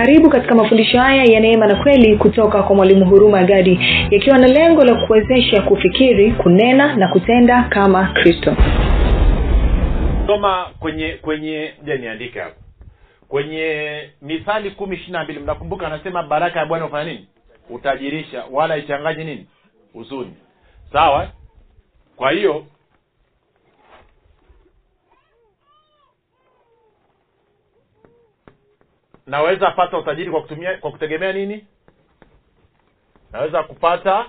karibu katika mafundisho haya ya neema na kweli kutoka kwa mwalimu huruma gadi yakiwa na lengo la kuwezesha kufikiri kunena na kutenda kama kristo. Soma kwenye kwenye niandike hapo. Kwenye mithali kumi ishiri na mbili mnakumbuka anasema baraka ya bwana hufanya nini? Utajirisha wala ichanganye nini? Huzuni sawa? Kwa hiyo naweza pata utajiri kwa kutumia kwa kutegemea nini? Naweza kupata.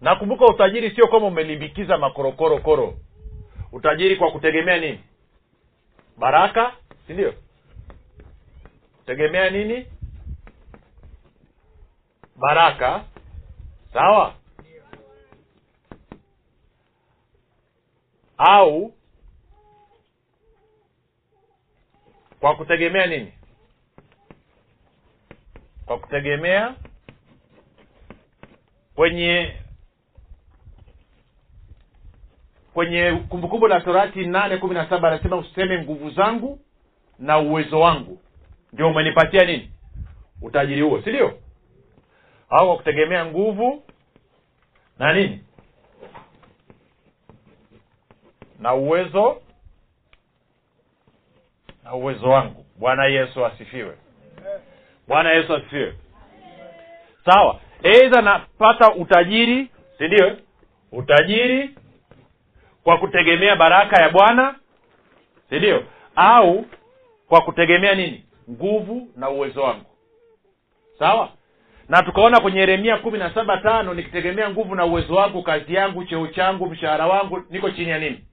Nakumbuka utajiri sio kama umelimbikiza makorokoro koro utajiri kwa kutegemea nini? Baraka si ndio? Tegemea nini? Baraka. Sawa? Au kwa kutegemea nini? Kwa kutegemea kwenye kwenye kumbukumbu la torati nane kumi na saba anasema useme nguvu zangu na uwezo wangu. Ndio umenipatia nini? Utajiri huo si ndio? Au kwa kutegemea nguvu na nini? Na uwezo na uwezo wangu. Bwana yesu asifiwe. Bwana yesu asifiwe. Sawa. Eidha napata utajiri si ndio? Utajiri kwa kutegemea baraka ya bwana si ndio? Au kwa kutegemea nini? Nguvu na uwezo wangu. Sawa? Na tukaona kwenye yeremia kumi na saba tano nikitegemea nguvu na uwezo wangu kazi yangu cheo changu mshahara wangu niko chini ya nini?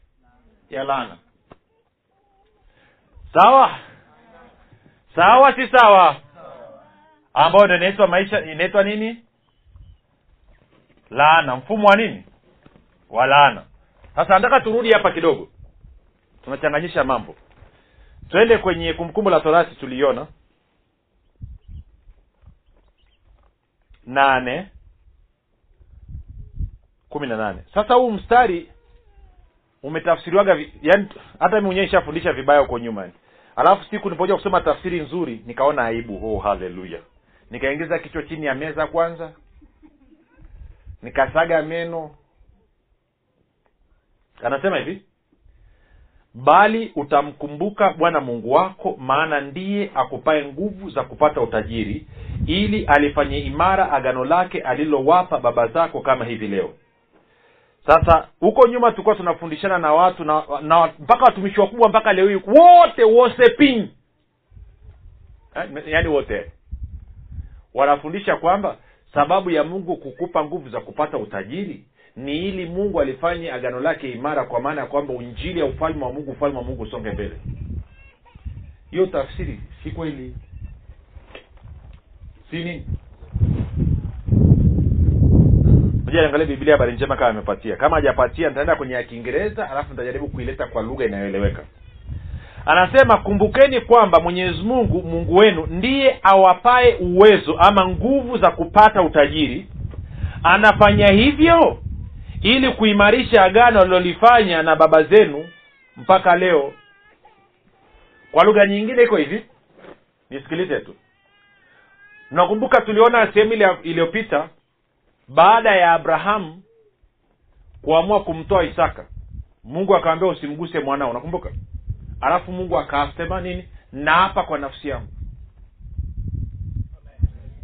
Ya lana sawa? Sawa si sawa? Ambayo ndo inaitwa maisha inaitwa nini? Laana. Mfumo wa nini? Wa laana. Sasa nataka turudi hapa kidogo. Tunachanganyisha mambo. Twende kwenye kumbukumbu la torati tuliona nane. Kumi na nane. Sasa huu mstari umetafsiriwaga vi- hata mi mwenyewe nishafundisha vibaya huko nyuma. Alafu siku nilipokuja kusoma tafsiri nzuri nikaona aibu. Oh haleluya nikaingiza kichwa chini ya meza kwanza. Nikasaga meno. Anasema hivi bali utamkumbuka bwana mungu wako maana ndiye akupae nguvu za kupata utajiri ili alifanye imara agano lake alilowapa baba zako kama hivi leo sasa huko nyuma tulikuwa tunafundishana na watu na, na mpaka watumishi wakubwa mpaka leo hii wote wosepin yaani wote. Wanafundisha kwamba sababu ya mungu kukupa nguvu za kupata utajiri ni ili mungu alifanye agano lake imara kwa maana ya kwamba unjili ya ufalme wa mungu ufalme wa mungu usonge mbele. Hiyo tafsiri si kweli? Si nini moja niangalie biblia habari njema kama amepatia. Kama hajapatia nitaenda kwenye ya kiingereza alafu nitajaribu kuileta kwa lugha inayoeleweka. Anasema kumbukeni kwamba mwenyezi mungu mungu wenu ndiye awapae uwezo ama nguvu za kupata utajiri. Anafanya hivyo ili kuimarisha agano alilolifanya na baba zenu mpaka leo. Kwa lugha nyingine iko hivi. Nisikilize tu. Nakumbuka tuliona sehemu iliyopita baada ya abrahamu kuamua kumtoa isaka mungu akamwambia usimguse mwanao unakumbuka? Alafu mungu akasema nini? Naapa kwa nafsi yangu.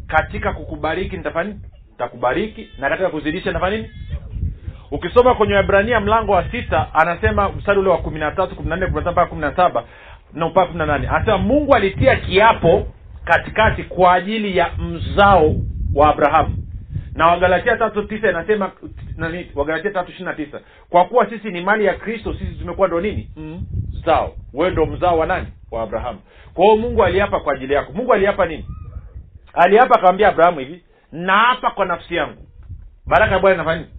Katika kukubariki nitafanya nitakubariki na katika kuzidisha nitafanya nini? Ukisoma kwenye wabrania mlango wa sita anasema mstari ule wa kumi na tatu kumi na nne kumi na tano mpaka kumi na saba na mpaka kumi na nane. Anasema mungu alitia kiapo katikati kwa ajili ya mzao wa abrahamu na wagalatia tatu tisa inasema nani wagalatia tatu ishiri na tisa. Kwa kuwa sisi ni mali ya kristo sisi tumekuwa ndo nini? Mzao wewe ndo mzao wa nani? Wa abrahamu. Kwa hiyo mungu aliapa kwa ajili yako. Mungu aliapa nini? Aliapa akamwambia abrahamu hivi naapa kwa nafsi yangu. Baraka ya bwana inafanya nini?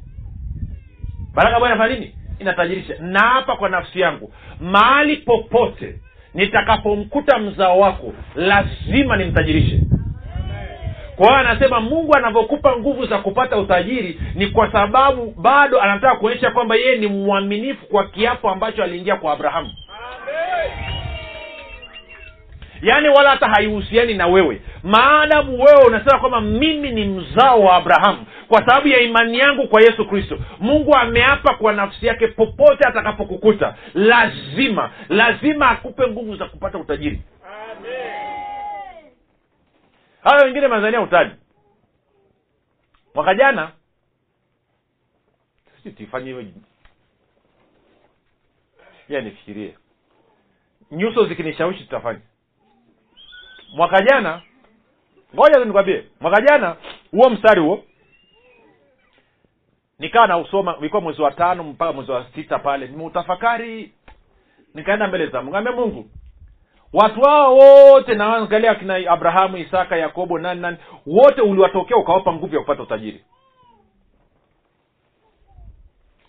Baraka ya bwana inafanya nini? Inatajirisha. Naapa kwa nafsi yangu. Mahali popote nitakapomkuta mzao wako lazima nimtajirishe kwa hiyo anasema mungu anavyokupa nguvu za kupata utajiri ni kwa sababu bado anataka kuonyesha kwamba yeye ni mwaminifu kwa kiapo ambacho aliingia kwa abrahamu. Yaani wala hata haihusiani na wewe. Maadamu wewe unasema kwamba mimi ni mzao wa abrahamu kwa sababu ya imani yangu kwa yesu kristo. Mungu ameapa kwa nafsi yake popote atakapokukuta. Lazima lazima akupe nguvu za kupata utajiri hayo wengine manzania utaji mwaka jana sijui tuifanye hivyo. Ya nifikirie. Nyuso zikinishawishi tutafanya. Mwaka jana ngoja nikwambie. Mwaka jana huo mstari huo nikawa nausoma ilikuwa mwezi wa tano mpaka mwezi wa sita pale. Nimeutafakari nikaenda mbele za mungu. Ambia mungu watu hao wote naangalia akina abrahamu isaka yakobo nani nani wote uliwatokea ukawapa nguvu ya kupata utajiri.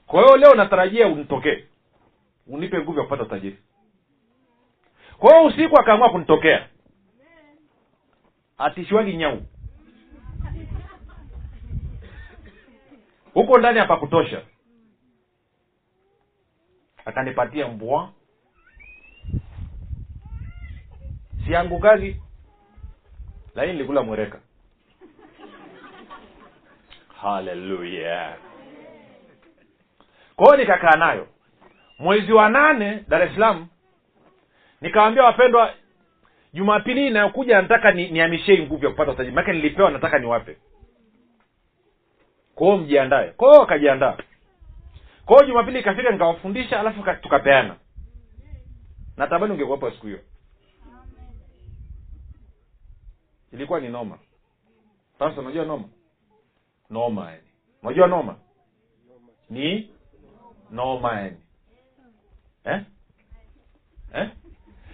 Kwa hiyo leo natarajia unitokee. Unipe nguvu ya kupata utajiri. Kwa hiyo usiku akaamua kunitokea. Atishiwagi nyau. Huko ndani hapakutosha akanipatia mbwa siangukagi lakini nilikula mwereka. Haleluya kwa nikakaa nayo. Mwezi wa nane dar es salaam nikawambia wapendwa jumapili inayokuja nataka ni, nguvu ya kupata utajiri maake nilipewa nataka niwape. Kwao mjiandae. Kwao wakajiandaa. Kwao jumapili ikafika nikawafundisha alafu tukapeana. Natamani ungekuwepo siku hiyo ilikuwa ni noma. Sasa unajua noma? Noma yani. Unajua noma? Ni noma yani. Eh? Eh?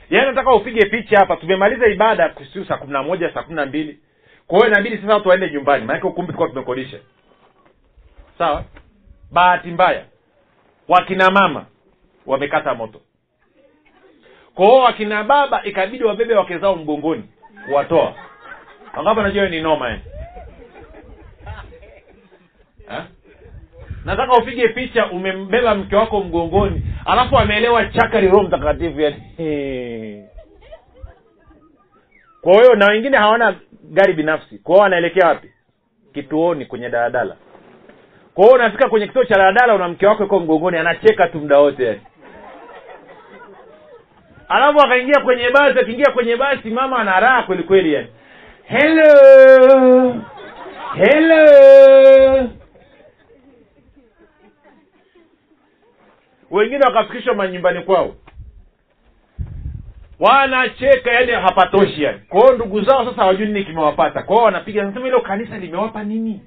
yaani nataka upige picha hapa. Tumemaliza ibada kusiu saa kumi na moja saa kumi na mbili. Kwa hiyo inabidi sasa watu waende nyumbani. Maanake ukumbi tulikuwa tumekodisha. Sawa? Bahati mbaya wakina mama wamekata moto. Kwa hiyo wakina baba ikabidi wabebe wake zao mgongoni kuwatoa wangapo najua hiyo ni noma eh? Eh? nataka upige picha umembeba mke wako mgongoni alafu ameelewa chakari roho mtakatifu yani. Kwa hiyo na wengine hawana gari binafsi. Kwa hiyo wanaelekea wapi? Kituoni kwenye daladala. Kwa hiyo unafika kwenye kituo cha daladala una mke wako iko mgongoni anacheka tu muda wote yani. Alafu akaingia kwenye basi akiingia kwenye basi mama ana raha kweli yani hello. Hello. Wengine wakafikishwa manyumbani kwao. Wanacheka yani hapatoshi yani. Kwa hiyo ndugu zao sasa hawajui nini kimewapata. Kwa wanapiga nasema hilo kanisa limewapa nini?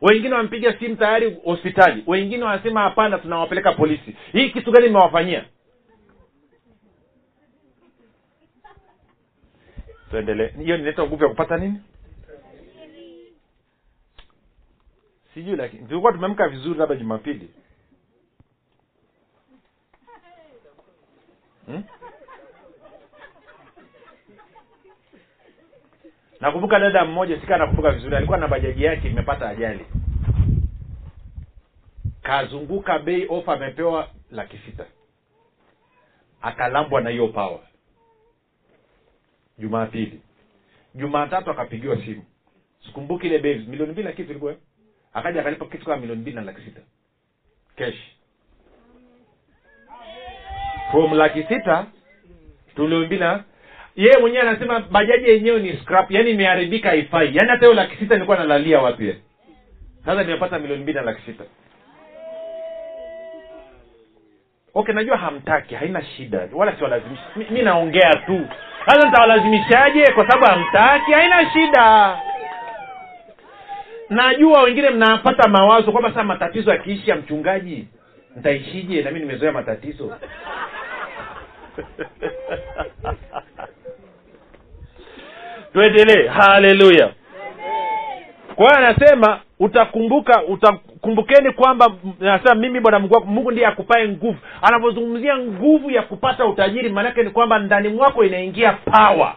Wengine wamepiga simu tayari hospitali. Wengine wanasema hapana tunawapeleka polisi. Hii kitu gani imewafanyia tuendelee. Hiyo ninaitwa nguvu ya kupata nini? Sijui lakini tulikuwa tumeamka vizuri labda jumapili. Hmm? nakumbuka dada mmoja sika nakumbuka vizuri alikuwa na bajaji yake imepata ajali. Kazunguka bei ofa amepewa laki sita. Akalambwa na hiyo pawa jumapili. Jumatatu akapigiwa simu. Sikumbuki ile bei milioni mbili na kitu ilikuwa. Akaja akalipa kitu kama milioni mbili na laki sita. Kesh from laki sita milioni mbili na yeye mwenyewe anasema bajaji yenyewe ni scrap yani imeharibika haifai. Yaani hata hiyo laki sita nilikuwa nalalia wapi? Sasa nimepata milioni mbili na laki sita okay najua hamtaki haina shida wala siwalazimishi mi, naongea tu. Sasa nitawalazimishaje? Kwa sababu hamtaki haina shida. Najua wengine mnapata mawazo kwamba sasa matatizo yakiishi ya mchungaji ntaishije nami nimezoea matatizo. Tuendelee. Haleluya kwa hiyo anasema utakumbuka utakumbukeni kwamba nasema mimi bwana mungu wako mungu ndiye akupae nguvu. Anavyozungumzia nguvu ya kupata utajiri maanake ni kwamba ndani mwako inaingia pawa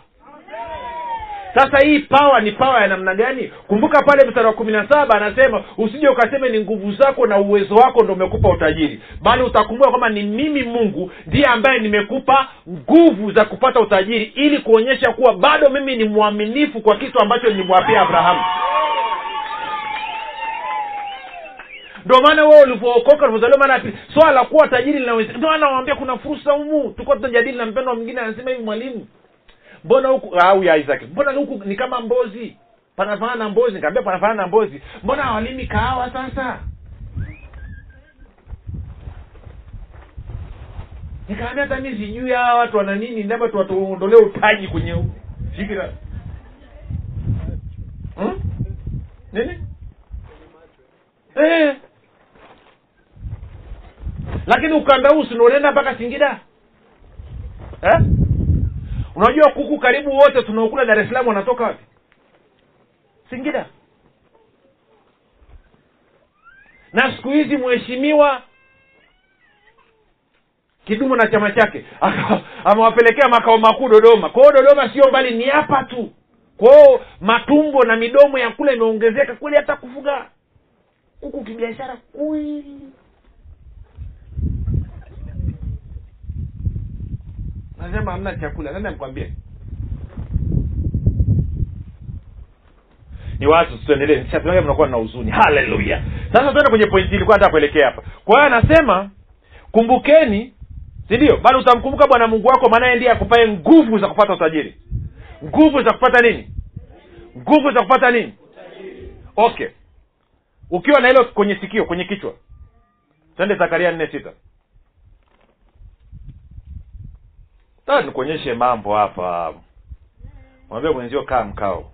sasa hii pawa ni pawa ya namna gani? Kumbuka pale mstari wa kumi na saba anasema usije ukaseme ni nguvu zako na uwezo wako ndo umekupa utajiri bali utakumbuka kwamba ni mimi mungu ndiye ambaye nimekupa nguvu za kupata utajiri ili kuonyesha kuwa bado mimi ni mwaminifu kwa kitu ambacho nilimwapia abrahamu ndio maana wewe ulivyookoka ulivyozaliwa mara ya pili swala la kuwa tajiri linawezekana ndio anawambia kuna fursa humu. Tulikuwa tunajadili na mpendo mwingine anasema hivi mwalimu mbona huku au ya Isaac mbona huku ni kama mbozi? Panafanana na mbozi. Nikaambia panafanana na mbozi. Mbona hawalimi kahawa sasa? Nikaambia hata mi sijui hawa watu wana nini ndaba tuwatuondolee utaji kwenye fikira hmm? nini? Eh. Lakini ukanda huu sinaonenda mpaka singida? Eh? unajua kuku karibu wote tunaokula dar es salaam wanatoka wapi? Singida. Na siku hizi mheshimiwa kidumu na chama chake amewapelekea makao makuu dodoma. Kwa dodoma sio mbali ni hapa tu. Kwao matumbo na midomo ya kule imeongezeka kweli hata kufuga kuku kibiashara kweli nasema hamna chakula nani amkwambia ni watu tuendelee. Mnakuwa na huzuni. Haleluya. Sasa tuende kwenye pointi ilikuwa nataka kuelekea hapa. Kwa hiyo anasema kumbukeni si ndio? Bali utamkumbuka bwana mungu wako maanaye ndiye akupae nguvu za kupata utajiri. Nguvu za kupata nini? Nguvu za kupata nini? Okay. Ukiwa na hilo kwenye sikio kwenye kichwa. Twende zakaria nne sita taa nikuonyeshe mambo hapa. Mwambie mwenzio kaa mkao.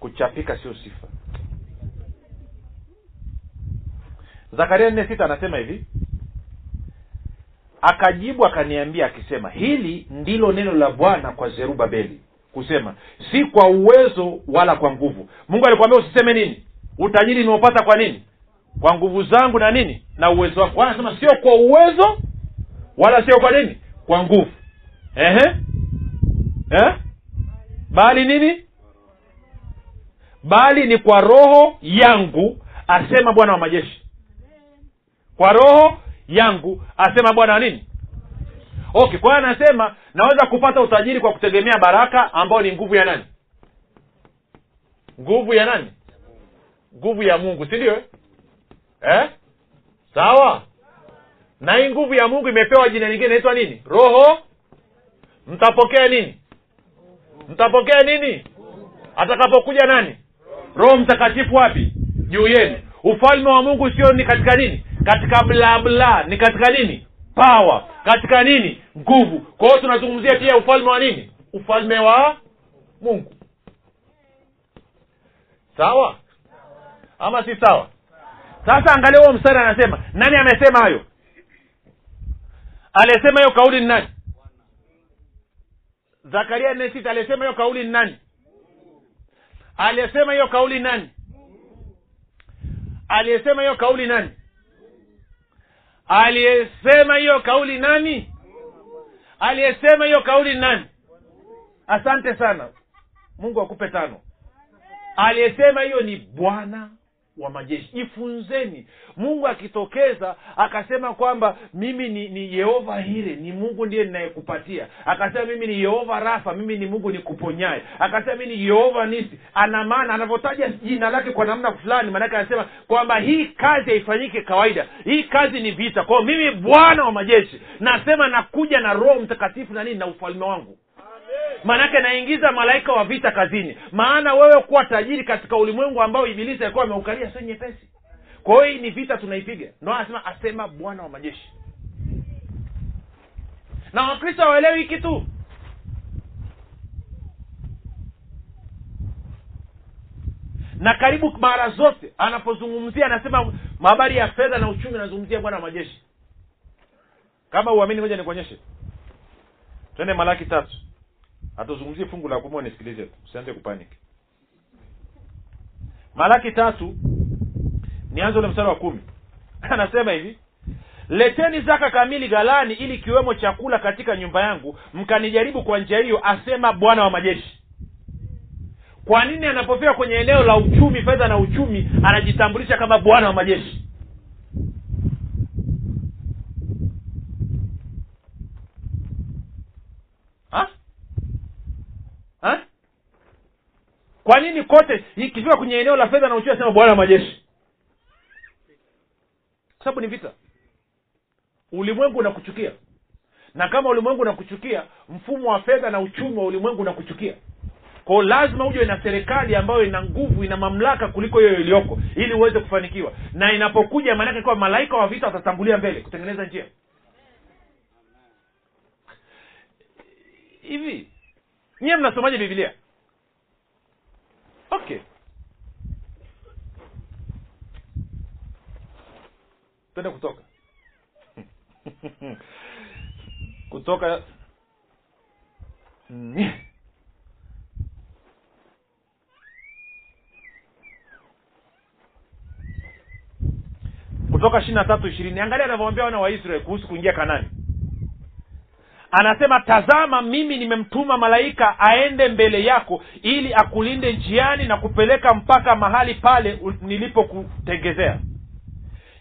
Kuchapika sio sifa. Zakaria nne sita anasema hivi. Akajibu akaniambia akisema hili ndilo neno la bwana kwa zerubabeli kusema si kwa uwezo wala kwa nguvu. Mungu alikwambia usiseme nini? Utajiri niopata kwa nini? Kwa nguvu zangu na nini? Na uwezo wako. Anasema sio kwa uwezo wala sio kwa nini kwa nguvu. Ehe. Eh? bali nini? Bali ni kwa roho yangu asema bwana wa majeshi. Kwa roho yangu asema bwana wa nini? Okay kwa hiyo anasema naweza kupata utajiri kwa kutegemea baraka ambayo ni nguvu ya nani? Nguvu ya nani? Nguvu ya mungu si ndio eh? sawa na hii nguvu ya mungu imepewa jina lingine inaitwa nini? Roho. Mtapokea nini? Mtapokea nini? Atakapokuja nani? Roho mtakatifu wapi? Juu yenu. Ufalme wa mungu sio ni katika nini? Katika blabla ni katika nini? Pawa katika nini? Nguvu. Kwa hiyo tunazungumzia pia ufalme wa nini? Ufalme wa mungu. Sawa? Ama si sawa? Sasa angalia huo mstari anasema. Nani amesema hayo aliyesema hiyo kauli ni nani? Zakaria nne sita aliyesema hiyo kauli ni nani? Aliyesema hiyo kauli nani? Aliyesema hiyo kauli nani? Aliyesema hiyo kauli nani? Aliyesema hiyo kauli nani? Asante sana. Mungu akupe tano. Aliyesema hiyo ni bwana wa majeshi. Jifunzeni mungu akitokeza akasema kwamba mimi ni, ni yehova hire ni mungu ndiye ninayekupatia. Akasema mimi ni yehova rafa mimi ni mungu nikuponyaye. Akasema mimi ni yehova nisi ana maana anavyotaja jina lake kwa namna fulani maanake anasema kwamba hii kazi haifanyike kawaida. Hii kazi ni vita. Kwao mimi bwana wa majeshi nasema nakuja na roho mtakatifu na nini na ufalme wangu maanake naingiza malaika wa vita kazini. Maana wewe kuwa tajiri katika ulimwengu ambao ibilisi alikuwa ameukalia sio nyepesi. Kwa hiyo hii ni vita tunaipiga. Ndo anasema asema bwana wa majeshi. Na wakristo hawaelewi hiki tu. Na karibu mara zote anapozungumzia anasema habari ya fedha na uchumi anazungumzia bwana wa majeshi. Kama uamini moja nikuonyeshe. Twende malaki tatu hatuzungumzie fungu la kumi nisikilize tu. Usianze kupanic malaki tatu nianze ule mstari wa kumi. Anasema hivi leteni zaka kamili ghalani ili kiwemo chakula katika nyumba yangu mkanijaribu kwa njia hiyo asema bwana wa majeshi. Kwa nini anapofika kwenye eneo la uchumi fedha na uchumi anajitambulisha kama bwana wa majeshi ha? Ha? Kwa nini kote ikifika kwenye eneo la fedha na uchumi asema bwana majeshi. Kwa sababu ni vita. Ulimwengu unakuchukia. Na kama ulimwengu unakuchukia mfumo wa fedha na uchumi wa ulimwengu unakuchukia. Kwao lazima uje na serikali ambayo ina nguvu ina mamlaka kuliko hiyo iliyoko ili uweze kufanikiwa. Na inapokuja maanake kuwa malaika wa vita watatambulia mbele kutengeneza njia. Hivi nyiwe mnasomaje bibilia okay twende kutoka. Kutoka. Kutoka ishiri na tatu ishirini. Angalia anavyoambia wana wa israeli kuhusu kuingia kanani anasema tazama mimi nimemtuma malaika aende mbele yako ili akulinde njiani na kupeleka mpaka mahali pale nilipokutengezea.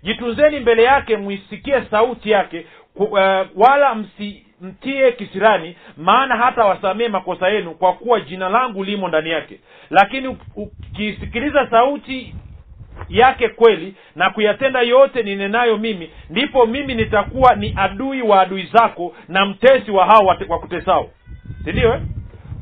Jitunzeni mbele yake mwisikie sauti yake ku, uh, wala msimtie kisirani maana hata wasamee makosa yenu kwa kuwa jina langu limo ndani yake. Lakini ukisikiliza sauti yake kweli na kuyatenda yote ninenayo mimi ndipo mimi nitakuwa ni adui wa adui zako na mtesi wa hao wa wakutesao sindio eh?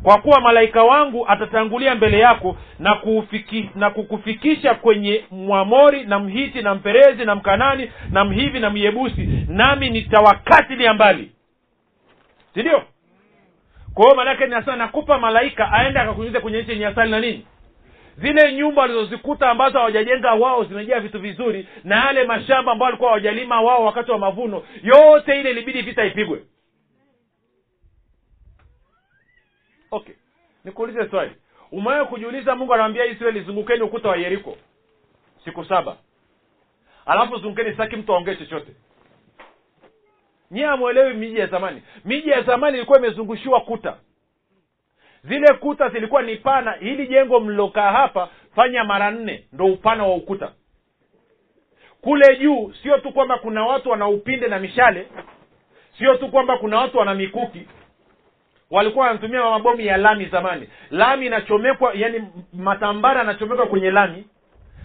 kwa kuwa malaika wangu atatangulia mbele yako na, kufiki, na kukufikisha kwenye mwamori na mhiti na mperezi na mkanani na mhivi na myebusi nami nitawakatilia mbali. Sindio kwa hiyo maanake nasema nakupa malaika aende akakuingiza kwenye nchi yenye asali na nini zile nyumba walizozikuta ambazo hawajajenga wao zimejaa vitu vizuri na yale mashamba ambayo walikuwa hawajalima wao wakati wa mavuno yote ile ilibidi vita ipigwe. Okay. Nikuulize swali. Umewahi kujiuliza mungu anawambia israeli zungukeni ukuta wa yeriko siku saba alafu zungukeni sitaki mtu aongee chochote? Nyie amwelewi miji ya zamani. Miji ya zamani ilikuwa imezungushiwa kuta zile kuta zilikuwa ni pana. Hili jengo mlilokaa hapa fanya mara nne ndo upana wa ukuta. Kule juu sio tu kwamba kuna watu wana upinde na mishale sio tu kwamba kuna watu wana mikuki. Walikuwa wanatumia mabomu ya lami zamani. Lami inachomekwa yani matambara yanachomekwa kwenye lami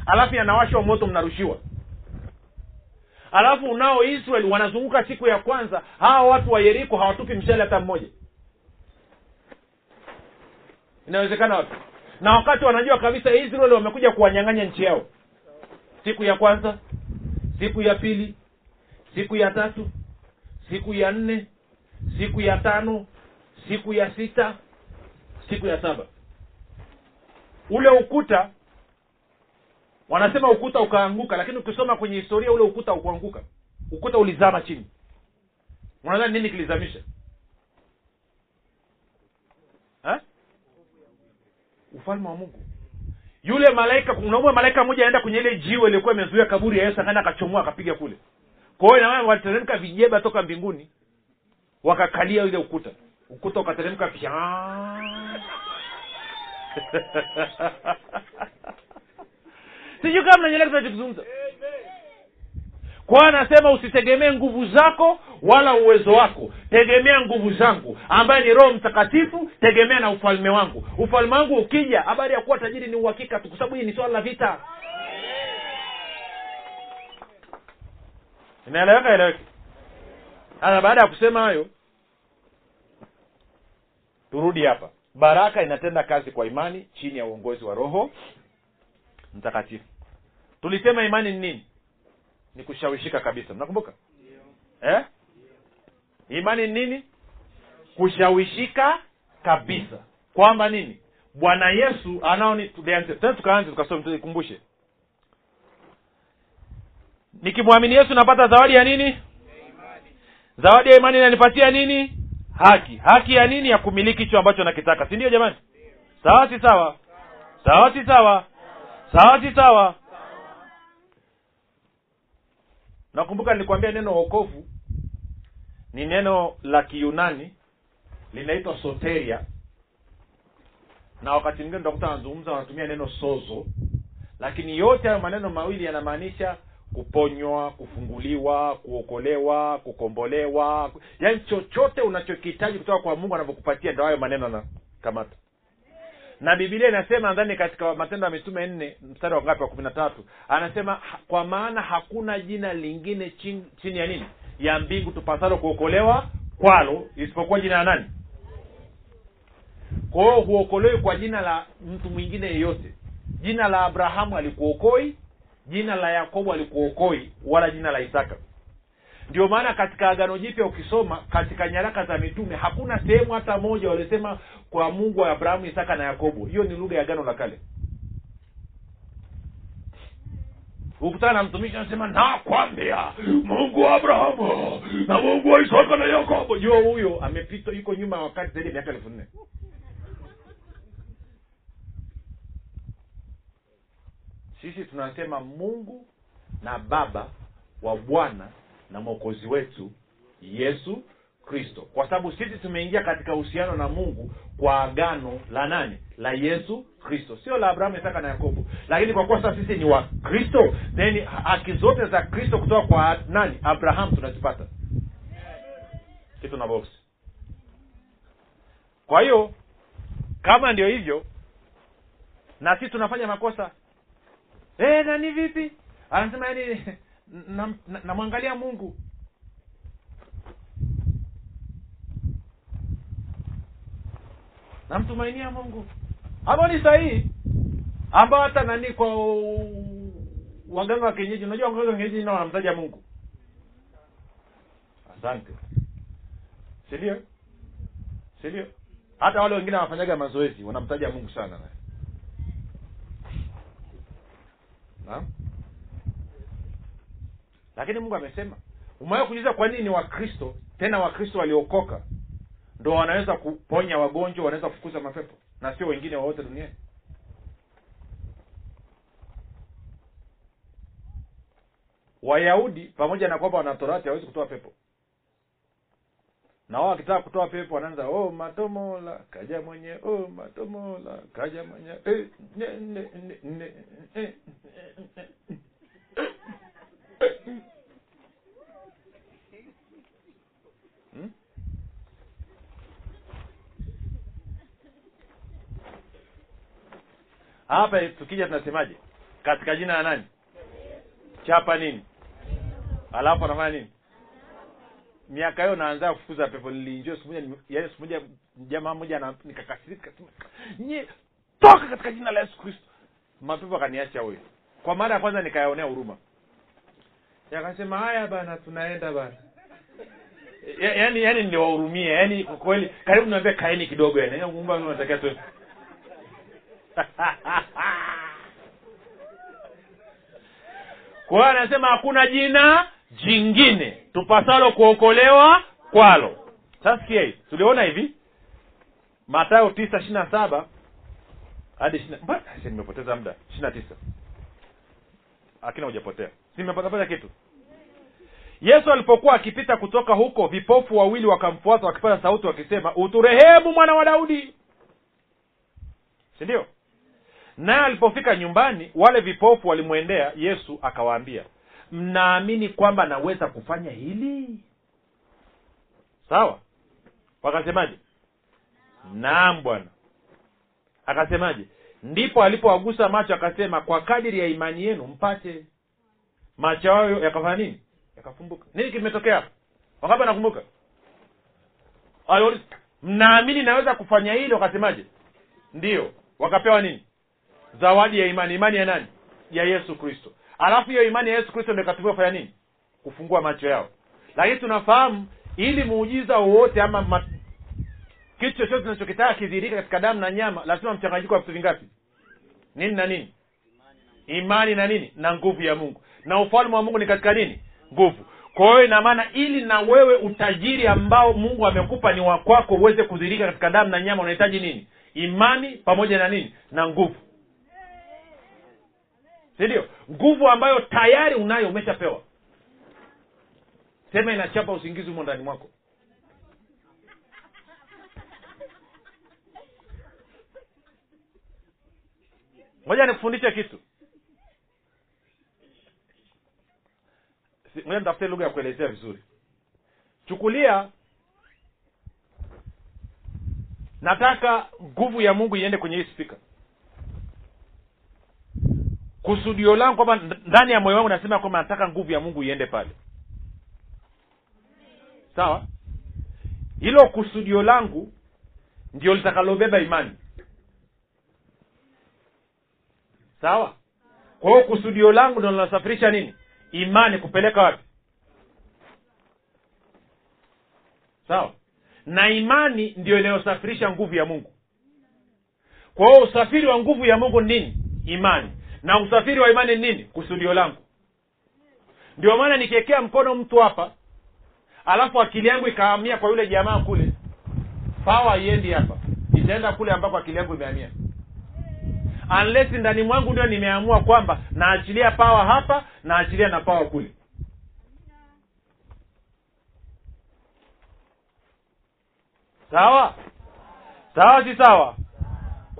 alafu yanawashwa moto mnarushiwa. Alafu unao israel wanazunguka siku ya kwanza hawa watu wa yeriko hawatupi mshale hata mmoja inawezekana wapi? Na wakati wanajua kabisa israeli wamekuja kuwanyang'anya nchi yao. Siku ya kwanza siku ya pili siku ya tatu siku ya nne siku ya tano siku ya sita siku ya saba. Ule ukuta wanasema ukuta ukaanguka lakini ukisoma kwenye historia ule ukuta ukuanguka ukuta ulizama chini. Unadhani nini kilizamisha ha? Ufalme wa mungu. Yule malaika unaumwe malaika mmoja aenda kwenye ile jiwe ilikuwa imezuia kaburi ya yesu akaenda akachomoa akapiga kule. Kwa hiyo inamaana waliteremka vijeba toka mbinguni wakakalia ile ukuta. Ukuta ukateremka pya sijui kama mnanyelea tunachokizungumza kwa anasema usitegemee nguvu zako wala uwezo wako. Tegemea nguvu zangu ambaye ni roho mtakatifu tegemea na ufalme wangu. Ufalme wangu ukija habari ya kuwa tajiri ni uhakika tu kwa sababu hii ni swala la vita. Inaeleweka eleweki sasa baada ya kusema hayo turudi hapa. Baraka inatenda kazi kwa imani chini ya uongozi wa roho mtakatifu. Tulisema imani ni nini ni kushawishika kabisa. Mnakumbuka? Eh? imani ni nini? Kushawishika kabisa. Kwamba nini? Bwana yesu anaoni tena tukaanze nikimwamini yesu napata zawadi ya nini? Zawadi ya imani inanipatia nini? Haki. Haki ya nini? Ya kumiliki hicho ambacho nakitaka. Si ndio jamani? Sawa si sawa? Sawa si sawa? Sawa si sawa nakumbuka nilikwambia neno wokovu ni neno la kiyunani linaitwa soteria. Na wakati mwingine utakuta wanazungumza wanatumia neno sozo. Lakini yote hayo maneno mawili yanamaanisha kuponywa kufunguliwa kuokolewa kukombolewa. Yaani chochote unachokihitaji kutoka kwa mungu anavyokupatia ndo hayo maneno anakamata na bibilia inasema nadhani katika matendo ya mitume nne mstari wa ngapi? Wa kumi na tatu. Anasema kwa maana hakuna jina lingine chini, chini ya nini? Ya mbingu tupasalo kuokolewa kwalo isipokuwa jina la nani? Kwa hiyo huokolewi kwa jina la mtu mwingine yeyote. Jina la abrahamu alikuokoi jina la yakobo alikuokoi wala jina la isaka. Ndio maana katika agano jipya ukisoma katika nyaraka za mitume hakuna sehemu hata moja waliosema kwa mungu wa abrahamu isaka na yakobo. Hiyo ni lugha ya gano la kale. Ukutana na mtumishi anasema nakwambia mungu wa abrahamu na mungu wa isaka na yakobo. Jua huyo amepita yuko nyuma ya wakati zaidi ya miaka elfu nne. Sisi tunasema mungu na baba wa bwana na mwokozi wetu yesu kristo. Kwa sababu sisi tumeingia katika uhusiano na mungu kwa agano la nani? La yesu kristo. Sio la abrahamu isaka na yakobo. Lakini kwa kuwa sasa sisi ni wa kristo then haki zote za kristo kutoka kwa nani? Abrahamu tunazipata. Kitu na box. Kwa hiyo kama ndio hivyo na sisi tunafanya makosa. E, nani vipi? Anasema yani namwangalia na, na mungu namtumainia mungu. Hapo ni sahihi. Ambao hata nani kwa waganga wa kienyeji unajua waganga wa kienyeji nao wanamtaja mungu. Asante. Sindio sindio hata wale wengine wanafanyaga mazoezi wanamtaja mungu sana. Naam. Lakini mungu amesema umewahi kujiuliza kwa nini ni wakristo tena wakristo waliokoka ndo wanaweza kuponya wagonjwa wanaweza kufukuza mapepo. Na sio wengine wowote duniani. Wayahudi pamoja na kwamba wana torati hawezi kutoa pepo. Na wao wakitaka kutoa pepo wanaanza oh matomola kaja mwenye oh matomola kaja mwenye. Eh, ne, ne, ne, ne, ne, ne, ne? Hapa tukija tunasemaje? Katika jina la nani? Chapa nini? Alafu anafanya nini? Miaka hiyo naanza kufukuza pepo nilinjia siku moja yaani siku moja jamaa mmoja nikakasirika nye toka katika jina la yesu kristo. Mapepo akaniacha huyo. Kwa mara ya kwanza nikayaonea huruma. Yakasema haya bana tunaenda bana. Ya- yaani yaani niliwahurumia yaani kwa kweli karibu niambia kaeni kidogo Yaani kumbe unatakia tu kwa hiyo anasema hakuna jina jingine tupasalo kuokolewa kwalo. Sasa tuliona hivi matayo tisa ishiri na saba hadi nimepoteza muda? ishiri na tisa. Akina hujapotea. Si kitu? Yesu alipokuwa akipita kutoka huko vipofu wawili wakamfuata wakipaza sauti wakisema uturehemu mwana wa daudi. Si ndio naye alipofika nyumbani wale vipofu walimwendea yesu akawaambia mnaamini kwamba naweza kufanya hili? Sawa. Wakasemaje? Naam bwana. Akasemaje? Ndipo alipowagusa macho akasema kwa kadiri ya imani yenu mpate. Macho yao yakafanya nini? Yakafumbuka nini kimetokea? Hapa wangapi anakumbuka mnaamini naweza kufanya hili? Wakasemaje? Ndiyo wakapewa nini zawadi ya imani. Imani ya nani? Ya yesu kristo. Alafu hiyo imani ya yesu kristo ndio ikatumiwa kufanya nini? Kufungua macho yao. Lakini tunafahamu ili muujiza wowote ama mat... kitu chochote tunachokitaka kidhirika katika damu na nyama lazima mchanganyiko wa vitu vingapi? Nini na nini? Imani na nini? Na nguvu ya mungu. Na ufalme wa mungu ni katika nini? Nguvu. Kwa hiyo ina ili na wewe utajiri ambao mungu amekupa ni wakwako uweze kudhirika katika damu na nyama unahitaji nini? Imani pamoja na nini? Na nguvu si ndio? Nguvu ambayo tayari unayo umeshapewa. Sema inachapa usingizi humo ndani mwako. Moja nikufundishe kitu. Moja nitafute lugha ya kuelezea vizuri. Chukulia nataka nguvu ya mungu iende kwenye hii spika kusudio langu kwamba ndani ya moyo wangu nasema kwamba nataka nguvu ya mungu iende pale. Sawa? Hilo kusudio langu ndio litakalobeba imani. Sawa? Kwa hiyo kusudio langu ndo linasafirisha nini? Imani kupeleka wapi? Sawa? Na imani ndio inayosafirisha nguvu ya mungu. Kwa hiyo usafiri wa nguvu ya mungu ni nini? Imani na usafiri wa imani ni nini? Kusudio langu. Ndio maana nikiwekea mkono mtu hapa alafu akili yangu ikahamia kwa yule jamaa kule pawa haiendi hapa. Itaenda kule ambako akili yangu imehamia. Unless ndani mwangu ndio nimeamua kwamba naachilia pawa hapa naachilia na pawa kule. Sawa? Sawa si sawa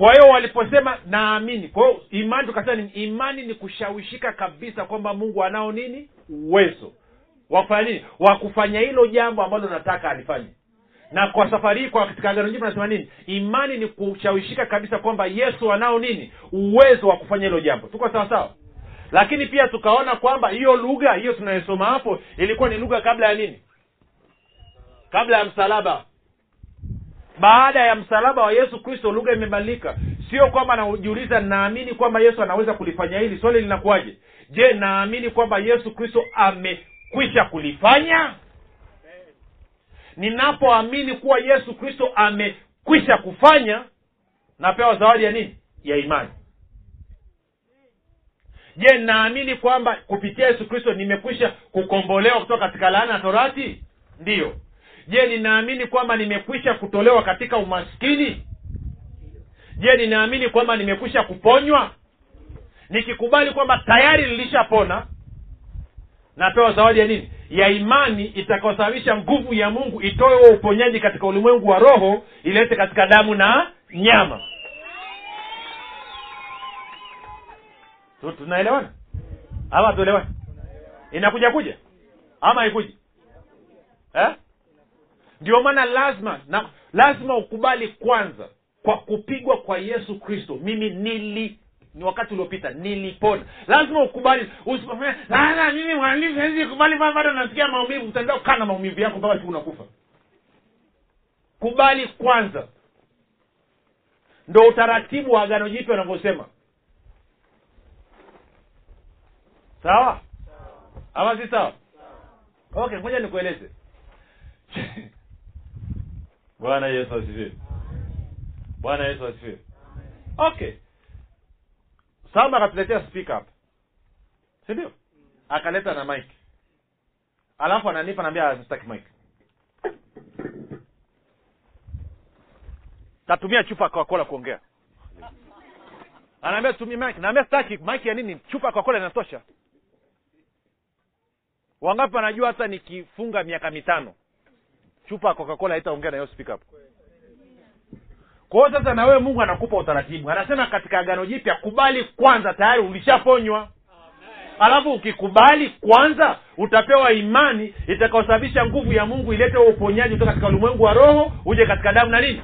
kwa hiyo waliposema naamini. Kwa hiyo imani tukasema ni imani ni kushawishika kabisa kwamba mungu anao nini? Uwezo. Wa nini? Wa kufanya hilo jambo ambalo nataka alifanye. Na kwa safari hii kwa katika agano jipya nasema nini? Imani ni kushawishika kabisa kwamba yesu anao nini? Uwezo wa kufanya hilo jambo. Tuko sawa sawa? Lakini pia tukaona kwamba hiyo lugha hiyo tunayosoma hapo ilikuwa ni lugha kabla ya nini? Kabla ya msalaba baada ya msalaba wa yesu kristo lugha imebadilika. Sio kwamba najiuliza naamini kwamba yesu anaweza kulifanya hili? Swali linakuwaje? Je naamini kwamba yesu kristo amekwisha kulifanya? Ninapoamini kuwa yesu kristo amekwisha kufanya napewa zawadi ya nini? Ya imani. Je naamini kwamba kupitia yesu kristo nimekwisha kukombolewa kutoka katika laana ya torati? Ndiyo je ninaamini kwamba nimekwisha kutolewa katika umaskini? Je ninaamini kwamba nimekwisha kuponywa? Nikikubali kwamba tayari nilishapona napewa zawadi ya nini? Ya imani itakayosababisha nguvu ya mungu itoe huo uponyaji katika ulimwengu wa roho ilete katika damu na nyama. Tunaelewana? Ama tuelewana inakuja kuja? Ama haikuji? Eh? Ndio maana lazima na lazima ukubali kwanza kwa kupigwa kwa yesu kristo. Mimi nili ni wakati uliopita nilipona. Lazima ukubali usifanye "Ah, mimi siwezi kubali bado bado nasikia maumivu. Utaendelea kukaa na maumivu yako mpaka siku unakufa. Kubali kwanza. Ndo utaratibu wa agano jipya unavyosema. Sawa? Ama si sawa. Okay ngoja nikueleze bwana yesu asifiwe. Bwana yesu asifiwe. Okay. Salma akatuletea speaker hapa si ndio? Akaleta na mike alafu ananipa naambia sitaki mike tatumia chupa coca-cola kuongea. Anaambia tumia mike naambia sitaki. Mike ya nini? Chupa coca-cola inatosha. Wangapi wanajua hata nikifunga miaka mitano chupa ya coca-cola haitaongea na hiyo speak up. Kwa hiyo sasa na wewe mungu anakupa utaratibu. Anasema katika agano jipya kubali kwanza tayari ulishaponywa alafu ukikubali kwanza utapewa imani itakaosababisha nguvu ya mungu ilete huo uponyaji kutoka katika ulimwengu wa roho uje katika damu na nini?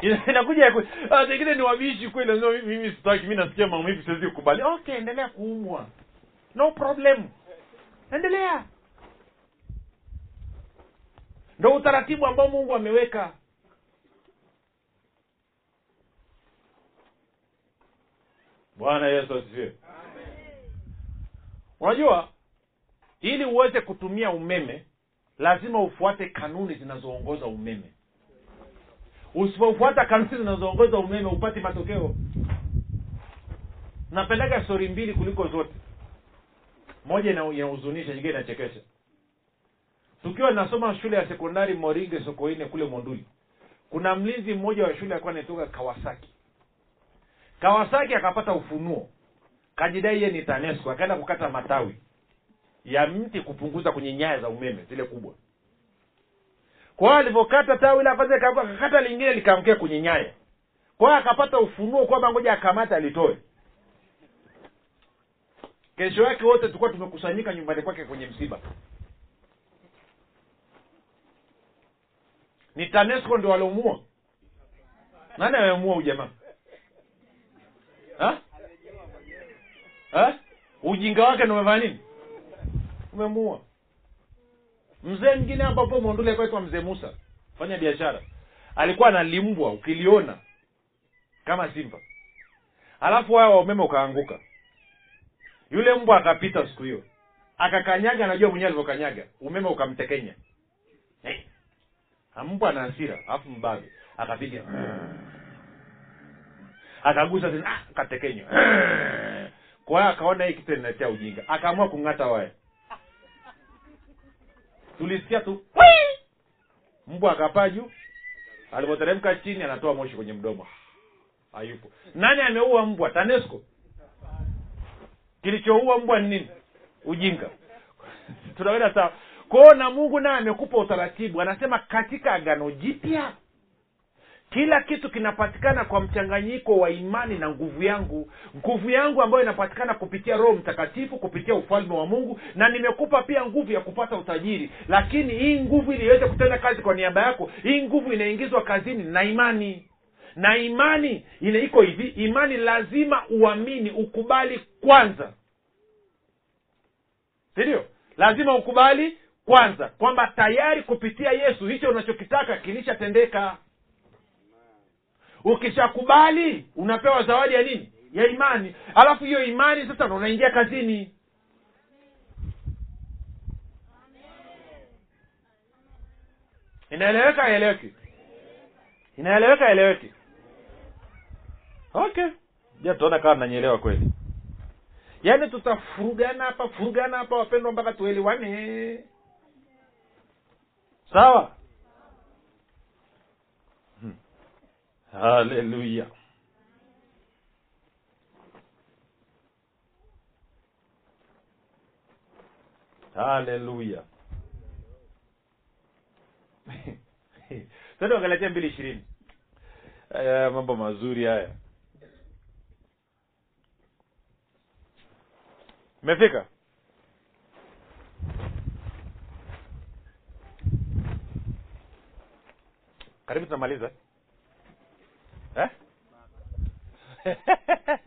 Inakuja ah, pengine ni wabishi kweli mimi sitaki mi nasikia maumivu siwezi kukubali. Okay endelea kuumwa no problem. Endelea. Ndo utaratibu ambao mungu ameweka. Bwana yesu asifiwe. Unajua ili uweze kutumia umeme lazima ufuate kanuni zinazoongoza umeme. Usipofuata kanuni zinazoongoza umeme upati matokeo. Napendaga stori mbili kuliko zote moja inahuzunisha nyingine inachekesha. Tukiwa nasoma shule ya sekondari moringe sokoine kule monduli kuna mlinzi mmoja wa shule alikuwa anaitoka kawasaki. Kawasaki akapata ufunuo kajidai ye ni tanesco akaenda kukata matawi ya mti kupunguza kwenye nyaya za umeme zile kubwa. Kwa alivyokata tawi la lingine likaangukia kwenye nyaya. Kwa akapata ufunuo kwamba ngoja akamate alitoe kesho yake wote tulikuwa tumekusanyika nyumbani kwake kwenye msiba. Ni tanesco ndio waliomua nani amemua? Ha? ujinga wake ndo umefanya nini? Umemua mzee mwingine hapa hapo mondule kwaitwa mzee musa. Fanya biashara. Alikuwa analimbwa ukiliona. Kama simba. Alafu waya wa umeme ukaanguka yule mbwa akapita siku hiyo. Akakanyaga anajua mwenyewe alivyokanyaga. Umeme ukamtekenya. Hey. mbwa ana hasira alafu mbabe akapiga. Akagusa tena ah, katekenywa kwa hiyo akaona hii kitu inaletea ujinga. Akaamua kung'ata waya. Tulisikia tu mbwa akapaa juu. Alipoteremka chini anatoa moshi kwenye mdomo. Hayupo. Nani ameua mbwa? Tanesco kilichoua mbwa ni nini? Ujinga. Tunaweza sawa. Kwao na mungu naye amekupa utaratibu anasema katika agano jipya kila kitu kinapatikana kwa mchanganyiko wa imani na nguvu yangu. Nguvu yangu ambayo inapatikana kupitia roho mtakatifu kupitia ufalme wa mungu na nimekupa pia nguvu ya kupata utajiri. Lakini hii nguvu ili iweze kutenda kazi kwa niaba yako. Hii nguvu inaingizwa kazini na imani na imani ina iko hivi imani lazima uamini ukubali kwanza. Sindio lazima ukubali kwanza kwamba tayari kupitia yesu hicho unachokitaka kilishatendeka. Ukishakubali unapewa zawadi ya nini? Ya imani. Alafu hiyo imani sasa ndo unaingia kazini. Inaeleweka eleweki inaeleweka aeleweki okay. Ja tutaona kama nanyelewa kweli. Yaani tutafurugana hapa furugana hapa wapendwa mpaka tuelewane. Sawa? Hmm. haleluya haleluya sasa wagalatia mbili ishirini. Haya mambo mazuri haya imefika karibu tunamaliza. Eh?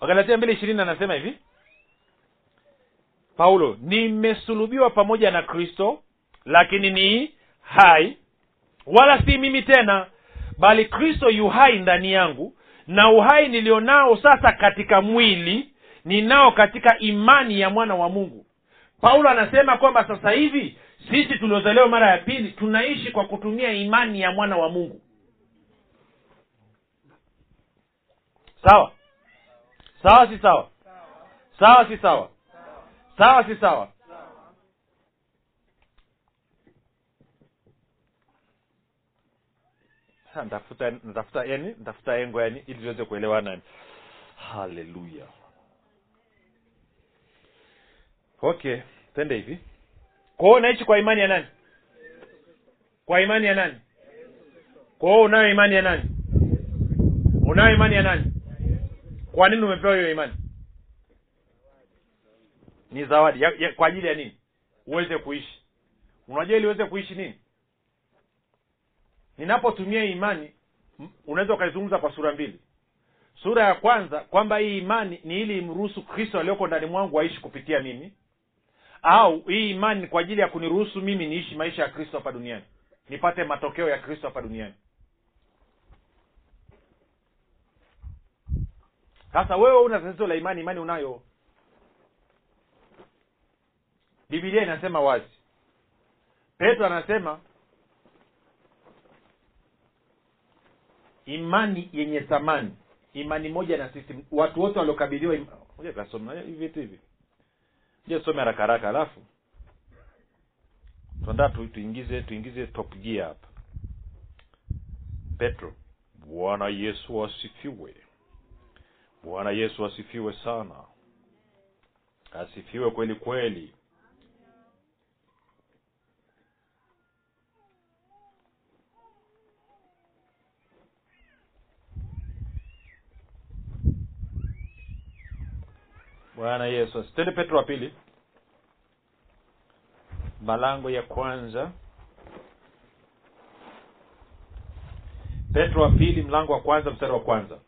wagalatia mbili ishirini anasema hivi. Paulo nimesulubiwa pamoja na kristo lakini ni hai. Wala si mimi tena bali kristo yu hai ndani yangu na uhai nilionao sasa katika mwili ninao katika imani ya mwana wa mungu. Paulo anasema kwamba sasa hivi sisi tuliozaliwa mara ya pili tunaishi kwa kutumia imani ya mwana wa mungu. Sawa? Sawa si sawa? Sawa si sawa? Sawa si sawa Sasa ntafuta ntafuta yani ntafuta engo yani ili tuweze kuelewana haleluya okay tende hivi. Kwa hiyo unaishi kwa imani ya nani? Kwa imani ya nani? Kwa hiyo unayo imani ya nani? Unayo imani ya nani? Kwa nini umepewa hiyo imani? Ni zawadi. Ya, ya, kwa ajili ya nini? Uweze kuishi. Unajua ili uweze kuishi nini ninapotumia imani unaweza ukaizungumza kwa sura mbili. Sura ya kwanza kwamba hii imani ni ili imruhusu kristo aliyoko ndani mwangu aishi kupitia mimi au hii imani ni kwa ajili ya kuniruhusu mimi niishi maisha ya kristo hapa duniani nipate matokeo ya kristo hapa duniani. Sasa wewe una tatizo la imani imani unayo? Bibilia inasema wazi. Petro anasema imani yenye thamani. Imani moja na sisi. Watu wote Ngoja kasome hivi hivi. Je some haraka haraka alafu. Tuandaa tu, tuingize tuingize top gear hapa. Petro bwana yesu asifiwe. Bwana yesu asifiwe sana. Asifiwe kweli kweli bwana yesu twende petro wa pili. Malango ya kwanza. Petro wa pili mlango wa kwanza mstari wa kwanza.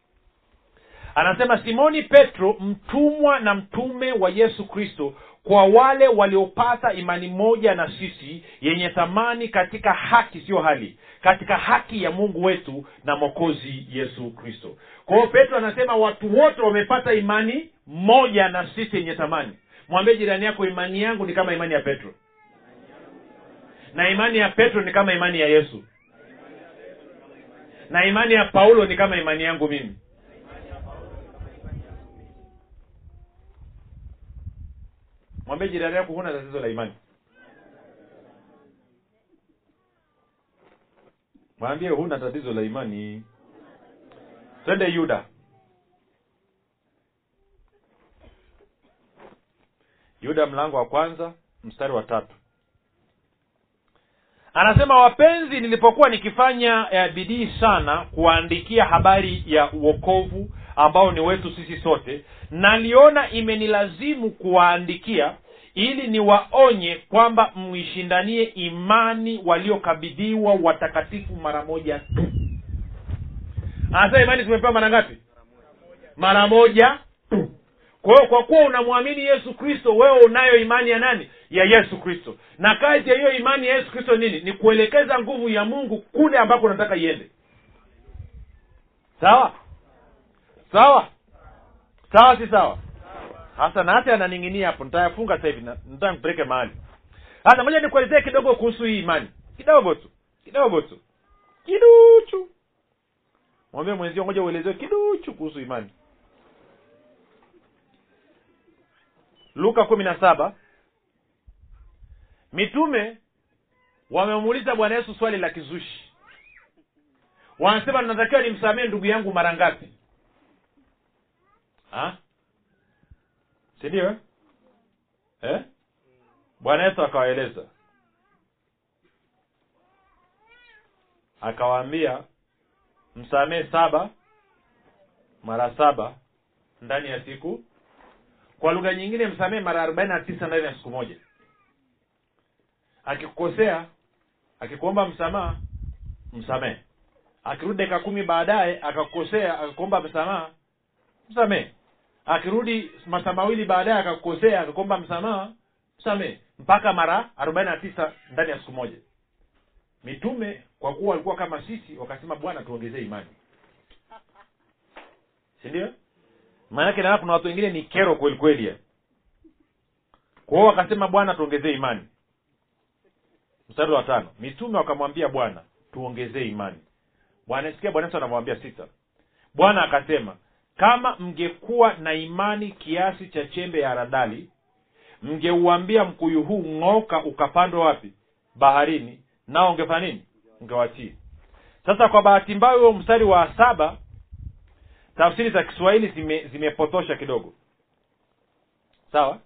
Anasema simoni petro mtumwa na mtume wa yesu kristo kwa wale waliopata imani moja na sisi yenye thamani katika haki siyo hali katika haki ya mungu wetu na mwokozi yesu kristo. Kwa hiyo petro anasema watu wote wamepata imani moja na sisi yenye thamani. Mwambie jirani yako imani yangu ni kama imani ya petro. Na imani ya petro ni kama imani ya yesu. Na imani ya paulo ni kama imani yangu mimi. Mwambie jirani yako huna tatizo la imani. Mwambie huna tatizo la imani. Twende yuda yuda mlango wa kwanza mstari wa tatu. Anasema wapenzi nilipokuwa nikifanya eh, bidii sana kuwaandikia habari ya uokovu ambao ni wetu sisi sote naliona imenilazimu kuwaandikia ili niwaonye kwamba mwishindanie imani waliokabidhiwa watakatifu mara moja tu. Anasema imani tumepewa mara ngapi? Mara moja tu kwa hiyo kwa kuwa unamwamini yesu kristo wewe unayo imani ya nani? Ya yesu kristo. Na kazi ya hiyo imani ya yesu kristo nini? Ni kuelekeza nguvu ya mungu kule ambako unataka iende. Sawa? Sawa? Sawa si sawa? Hasa na hata hapo. Nitayafunga sasa hivi na- nataka nipeleke mahali. Sasa moja nikuelezee kidogo kuhusu hii imani. Kidogo tu. Kidogo tu. Kiduchu. Mwambie mwenzio moja uelezewe kiduchu kuhusu imani luka kumi na saba. Mitume wamemuuliza bwana yesu swali la kizushi. Wanasema natakiwa nimsamehe ndugu yangu mara ngapi? Sindio eh? eh? bwana yesu akawaeleza. Akawaambia msamehe saba mara saba ndani ya siku kwa lugha nyingine msamehe mara arobaini na tisa ndani ya siku moja. Akikukosea akikuomba msamaha msamehe akirudi dakika kumi baadaye akakukosea akakuomba msamaha msamehe akirudi masaa mawili baadaye akakukosea akakuomba msamaha msamehe mpaka mara arobaini na tisa ndani ya siku moja. Mitume kwa kuwa walikuwa kama sisi wakasema bwana tuongezee imani. Si ndio maanake naona kuna watu wengine ni kero kweli kweli ya. wakasema bwana tuongezee imani. Mstari wa tano mitume wakamwambia bwana tuongezee imani. Bwana sikia bwana yesu anamwambia sita. Bwana akasema kama mngekuwa na imani kiasi cha chembe ya haradali mngeuambia mkuyu huu ng'oka ukapandwa wapi? Baharini nao ungefanya nini? Ungewatii sasa kwa bahati mbaya huo mstari wa saba tafsiri za kiswahili zime- zimepotosha kidogo. Sawa?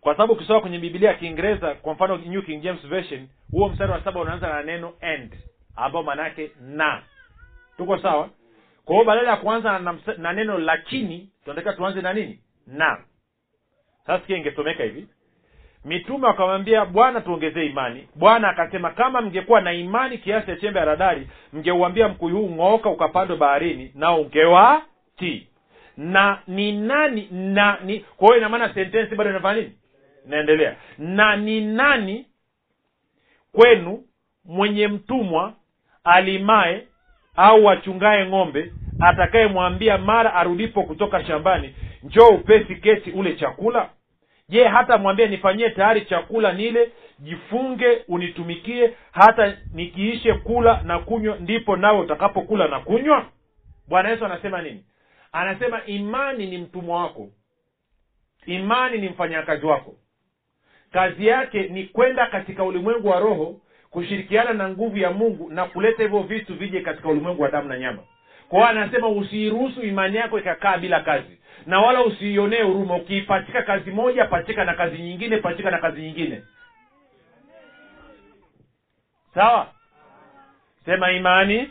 Kwa sababu ukisoma kwenye bibilia ya kiingereza kwa mfano new king james version huo mstari wa saba unaanza na neno end ambao maana yake na tuko sawa? Kwa hiyo badala ya kuanza na, na neno lakini tunatakiwa tuanze na nini? Na sasa ingesomeka hivi. Mitume wakamwambia bwana tuongezee imani. Bwana akasema kama mngekuwa na imani kiasi cha chembe ya radari mngeuambia mkuyu huu ng'ooka ukapandwe baharini nao ungewatii na ni nani na ni kwa hiyo ina sentensi bado inafanya nini? Inaendelea. Na ni nani kwenu mwenye mtumwa alimae au achungaye ng'ombe atakayemwambia mara arudipo kutoka shambani njoo upesi keti ule chakula je hata mwambie nifanyie tayari chakula nile jifunge unitumikie hata nikiishe kula na kunywa ndipo nawe utakapokula na kunywa? Bwana yesu anasema nini anasema imani ni mtumwa wako. Imani ni mfanyakazi wako. Kazi yake ni kwenda katika ulimwengu wa roho kushirikiana na nguvu ya mungu na kuleta hivyo vitu vije katika ulimwengu wa damu na nyama. Kwa anasema usiiruhusu imani yako ikakaa bila kazi na wala usiionee huruma. Ukiipatika kazi moja pachika na kazi nyingine patika na kazi nyingine. Sawa? Sema imani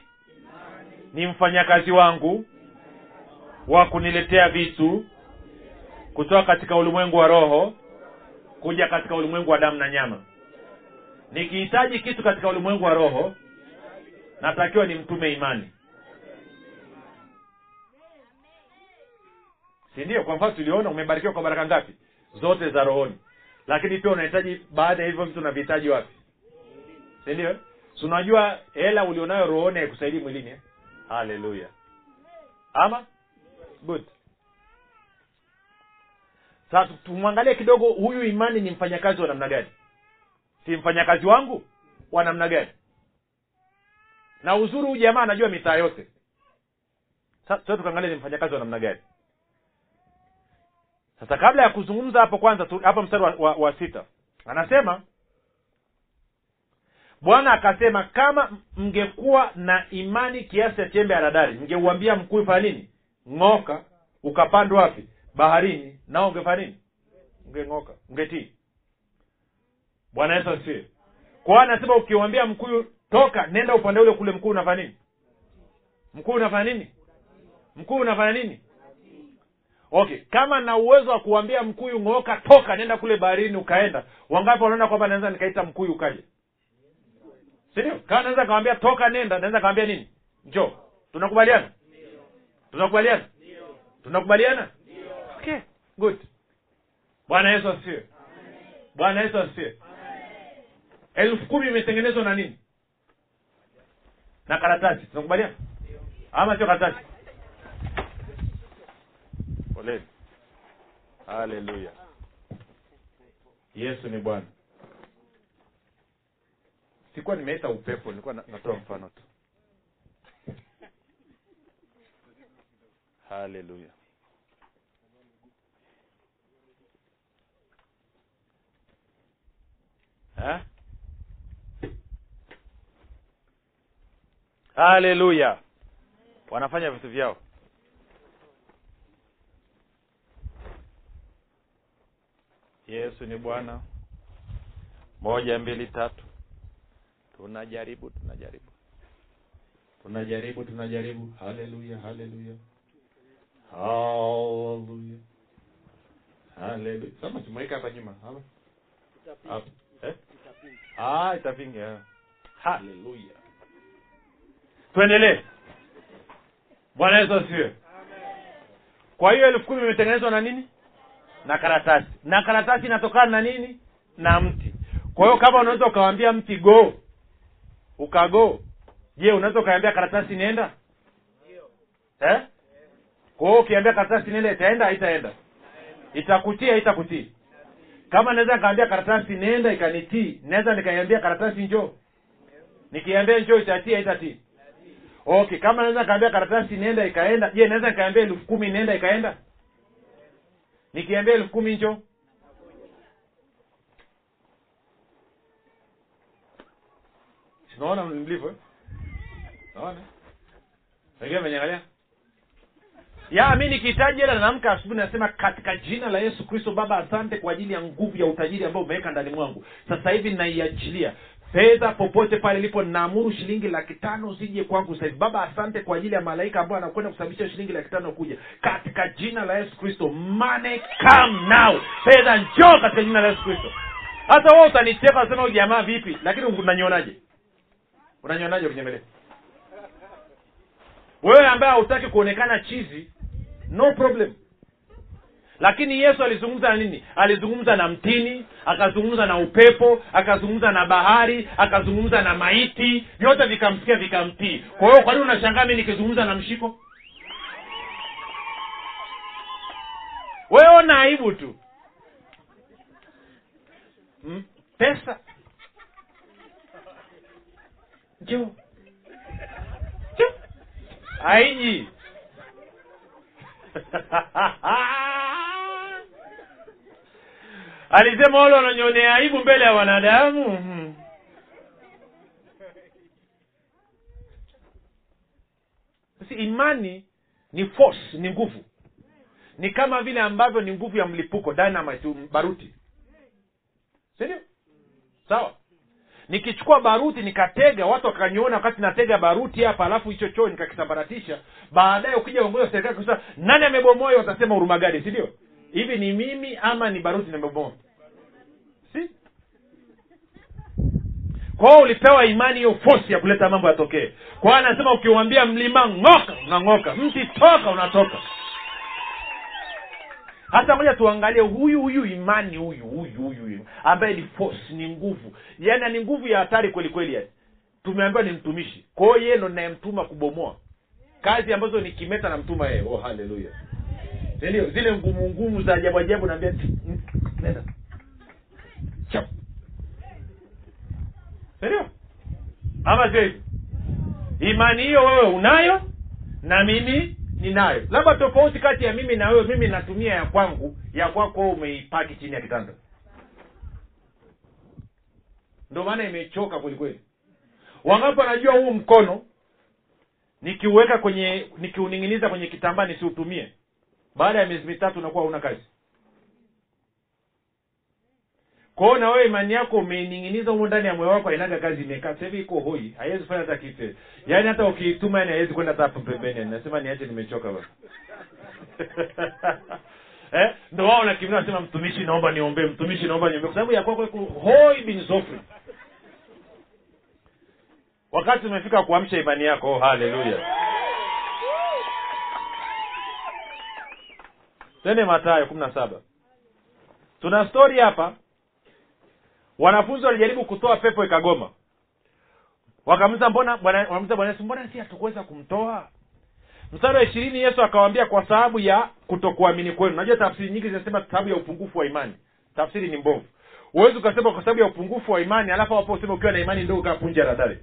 ni mfanyakazi wangu wa kuniletea vitu kutoka katika ulimwengu wa roho kuja katika ulimwengu wa damu na nyama. Nikihitaji kitu katika ulimwengu wa roho natakiwa ni mtume imani. Si ndio? Kwa mfano tuliona umebarikiwa kwa baraka ngapi? Zote za rohoni. Lakini pia unahitaji baada ya hivyo vitu unavihitaji wapi? Si ndio? Si unajua hela ulionayo rohoni haikusaidii mwilini eh? haleluya. Ama good. Sasa tumwangalie kidogo huyu imani ni mfanyakazi wa namna gani? Si mfanyakazi wangu? Wa namna gani? Na uzuri huyu jamaa anajua mitaa yote. Sasa tukaangalia ni mfanyakazi wa namna gani. Sasa kabla ya kuzungumza hapo kwanza tu, hapo mstari wa, wa, wa sita anasema bwana akasema kama mngekuwa na imani kiasi cha chembe ya mngeuambia mkuu fanya nini ng'oka ukapandwa wapi? Baharini. Nao ungefanya nini? Ungeng'oka. Ungetii. Bwana yesu asifiwe. Kwa anasema ukiwambia mkuyu toka nenda upande ule kule mkuu unafanya nini? Mkuu unafanya nini? Mkuu unafanya nini? Okay kama na uwezo wa kuambia mkuyu ng'oka toka nenda kule baharini ukaenda. Wangapi wanaona kwamba naweza nikaita mkuyu ukaje? Sindio kama naweza kawambia toka nenda naweza kawambia nini? Njo tunakubaliana tunakubaliana? Tunakubaliana? Okay. Good. Bwana yesu asifiwe. Bwana yesu asifiwe. Elfu kumi imetengenezwa na nini? Na karatasi. Tunakubaliana? Ama sio karatasi? Poleni haleluya yesu ni bwana. Sikuwa nimeita upepo nilikuwa natoa mfano tu haleluya Ha? haleluya wanafanya vitu vyao. Yesu ni bwana. Moja mbili tatu. Tunajaribu tunajaribu. Tunajaribu tunajaribu. Haleluya haleluya Hallelujah. sasa tumeweka hapa nyuma. Hapa hapa eh? Ah itapinga eh. tuendelee. Bwana yesu asifiwe. Kwa hiyo elfu kumi imetengenezwa na nini? Na karatasi. Na karatasi inatokana na nini? Na mti. Kwa hiyo kama unaweza ukawambia mti go. Ukago. Je unaweza ukaambia karatasi nenda eh? Kwa hiyo ukiambia karatasi nenda itaenda haitaenda? Itakutii haitakutii? Kama naweza nikaambia karatasi nenda ikanitii naweza nikaiambia karatasi njoo. Nikiambia njoo itatii haitatii? Okay kama naweza nikaambia karatasi nenda ikaenda je naweza nikaambia elfu kumi nenda ikaenda? Nikiambia elfu kumi njoo. Sinaona mlivyo eh? naona. Wengine menyangalia ya mi nikihitaji hela naamka asubuhi nasema katika jina la yesu kristo baba asante kwa ajili ya nguvu ya utajiri ambao umeweka ndani mwangu. Sasa hivi naiachilia. Fedha popote pale ilipo naamuru shilingi laki tano zije kwangu sasa hivi. Baba asante kwa ajili ya malaika ambayo anakwenda kusababisha shilingi laki tano kuja. Katika jina la yesu kristo money come now. Fedha njoo katika jina la yesu kristo. Hata wewe utanicheka unasema jamaa vipi? Lakini unanionaje? Unanionaje ukinyemelea wewe ambaye hautaki kuonekana chizi no problem. Lakini yesu alizungumza na nini? Alizungumza na mtini akazungumza na upepo akazungumza na bahari akazungumza na maiti. Vyote vikamsikia vikamtii. Kwa hiyo kwa unashangaa mi nikizungumza na mshiko? Weona aibu tu. Hmm? pesa. Njoo. Njoo. haiji alisema wale wananyonea aibu mbele ya wanadamu. Si imani ni force ni nguvu. Ni kama vile ambavyo ni nguvu ya mlipuko dynamite baruti. Sindio sawa nikichukua baruti nikatega watu wakaniona wakati natega baruti hapa alafu hicho choo nikakisambaratisha. Baadaye ukija uongozi wa serikali kusema nani amebomoa watasema huruma gadi si ndio? Hivi ni mimi ama ni baruti nimebomoa? Si? Kwao ulipewa imani hiyo fosi ya kuleta mambo yatokee. Kwao anasema ukiwambia mlima ng'oka unang'oka. Mti toka unatoka hata moja tuangalie huyu huyu imani huyu huyu huyu ambaye ni force ni nguvu. Yaani ni nguvu ya hatari kweli kweli yani tumeambiwa ni mtumishi. Kwa hiyo yeye ndo nayemtuma kubomoa. Kazi ambazo ni kimeta namtuma yeye. Oh haleluya ndio zile ngumu ngumu za ajabu ajabu naambia "Mm, nenda. Sindio ama sio imani hiyo wewe unayo na mimi ninayo. Labda tofauti kati ya mimi na wewe mimi natumia ya kwangu ya kwako umeipaki chini ya kitanda. Ndio maana imechoka kwelikweli wangapi wanajua huu mkono? Nikiuweka kwenye nikiuning'iniza kwenye kitambaa nisiutumie. Baada ya miezi mitatu unakuwa hauna kazi kwao na wewe imani yako umeining'iniza humo ndani ya moyo wako ainaga kazi imekaa? Sasa iko hoi haiwezi kufanya hata kitu. Yaani hata ukiituma yani haiwezi kwenda hata pembeni. Yani nasema niache nimechoka basi. Eh? Ndo wao nakimbia nasema mtumishi naomba niombee mtumishi naomba niombee. Kwa sababu ya kwako hoi bin zofri. Wakati umefika kuamsha imani yako oh, haleluya tende matayo kumi na saba. Tuna stori hapa wanafunzi walijaribu kutoa pepo ikagoma. Wakamuza mbona wanamuza bwana yesu mbona si hatukuweza kumtoa? Mstari wa ishirini yesu akawaambia kwa sababu ya kutokuamini kwenu. Najua tafsiri nyingi zinasema sababu ya upungufu wa imani. Tafsiri ni mbovu. Huwezi ukasema kwa sababu ya upungufu wa imani alafu hapo useme ukiwa na imani ndogo kaa punja radhari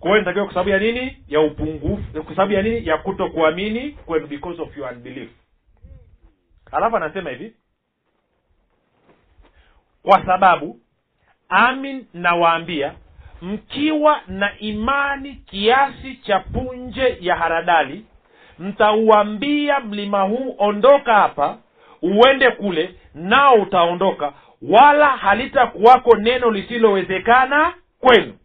kwa hiyo nitakiwa kwa sababu ya nini? Ya upungufu kwa sababu ya nini? Ya kutokuamini kwenu because of your unbelief. Alafu anasema hivi kwa sababu amin nawaambia mkiwa na imani kiasi cha punje ya haradali mtauambia mlima huu ondoka hapa uende kule nao utaondoka wala halitakuwako neno lisilowezekana kwenu.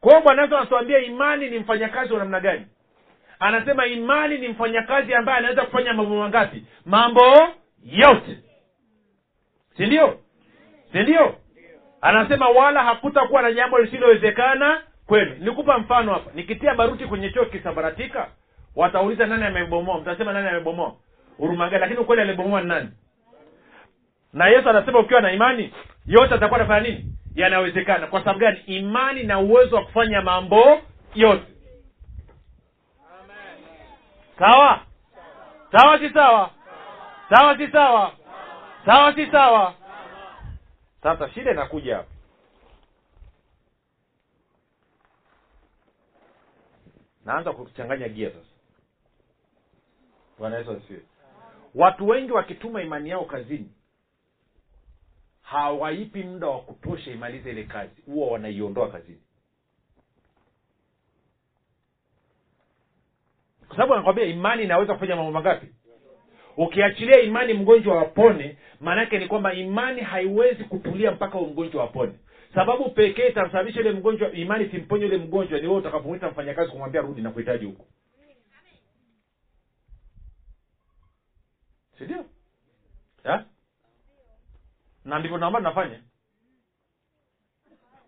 Kwa hiyo anatuambia imani ni mfanyakazi wa namna gani? Anasema imani ni mfanyakazi ambaye anaweza kufanya mambo mangapi? Mambo yote. Si ndio si ndio? Anasema wala hakutakuwa na jambo lisilowezekana kwenu. Nikupa mfano hapa. Nikitia baruti kwenye choo kisambaratika watauliza nani amebomoa? Mtasema nani amebomoa? Urumagani lakini ukweli alibomoa ni nani? Na yesu anasema ukiwa na imani yote atakuwa anafanya nini? Yanawezekana. Kwa sababu gani? Imani na uwezo wa kufanya mambo yote. Sawa? Sawa si sawa? Sawa si sawa? Sawa si sawa sasa shida inakuja hapa. Naanza kuchanganya gia sasa. Bwana yesu watu wengi wakituma imani yao kazini hawaipi muda wa kutosha imalize ile kazi. Huwa wanaiondoa kazini. Kwa sababu anakwambia imani inaweza kufanya mambo mangapi ukiachilia imani mgonjwa wapone maanake ni kwamba imani haiwezi kutulia mpaka mgonjwa wapone sababu pekee itamsababisha yule mgonjwa imani simponye yule mgonjwa ni wewe utakapomwita mfanyakazi kumwambia rudi na kuhitaji huko. Sindio na ndivyo naomba nafanya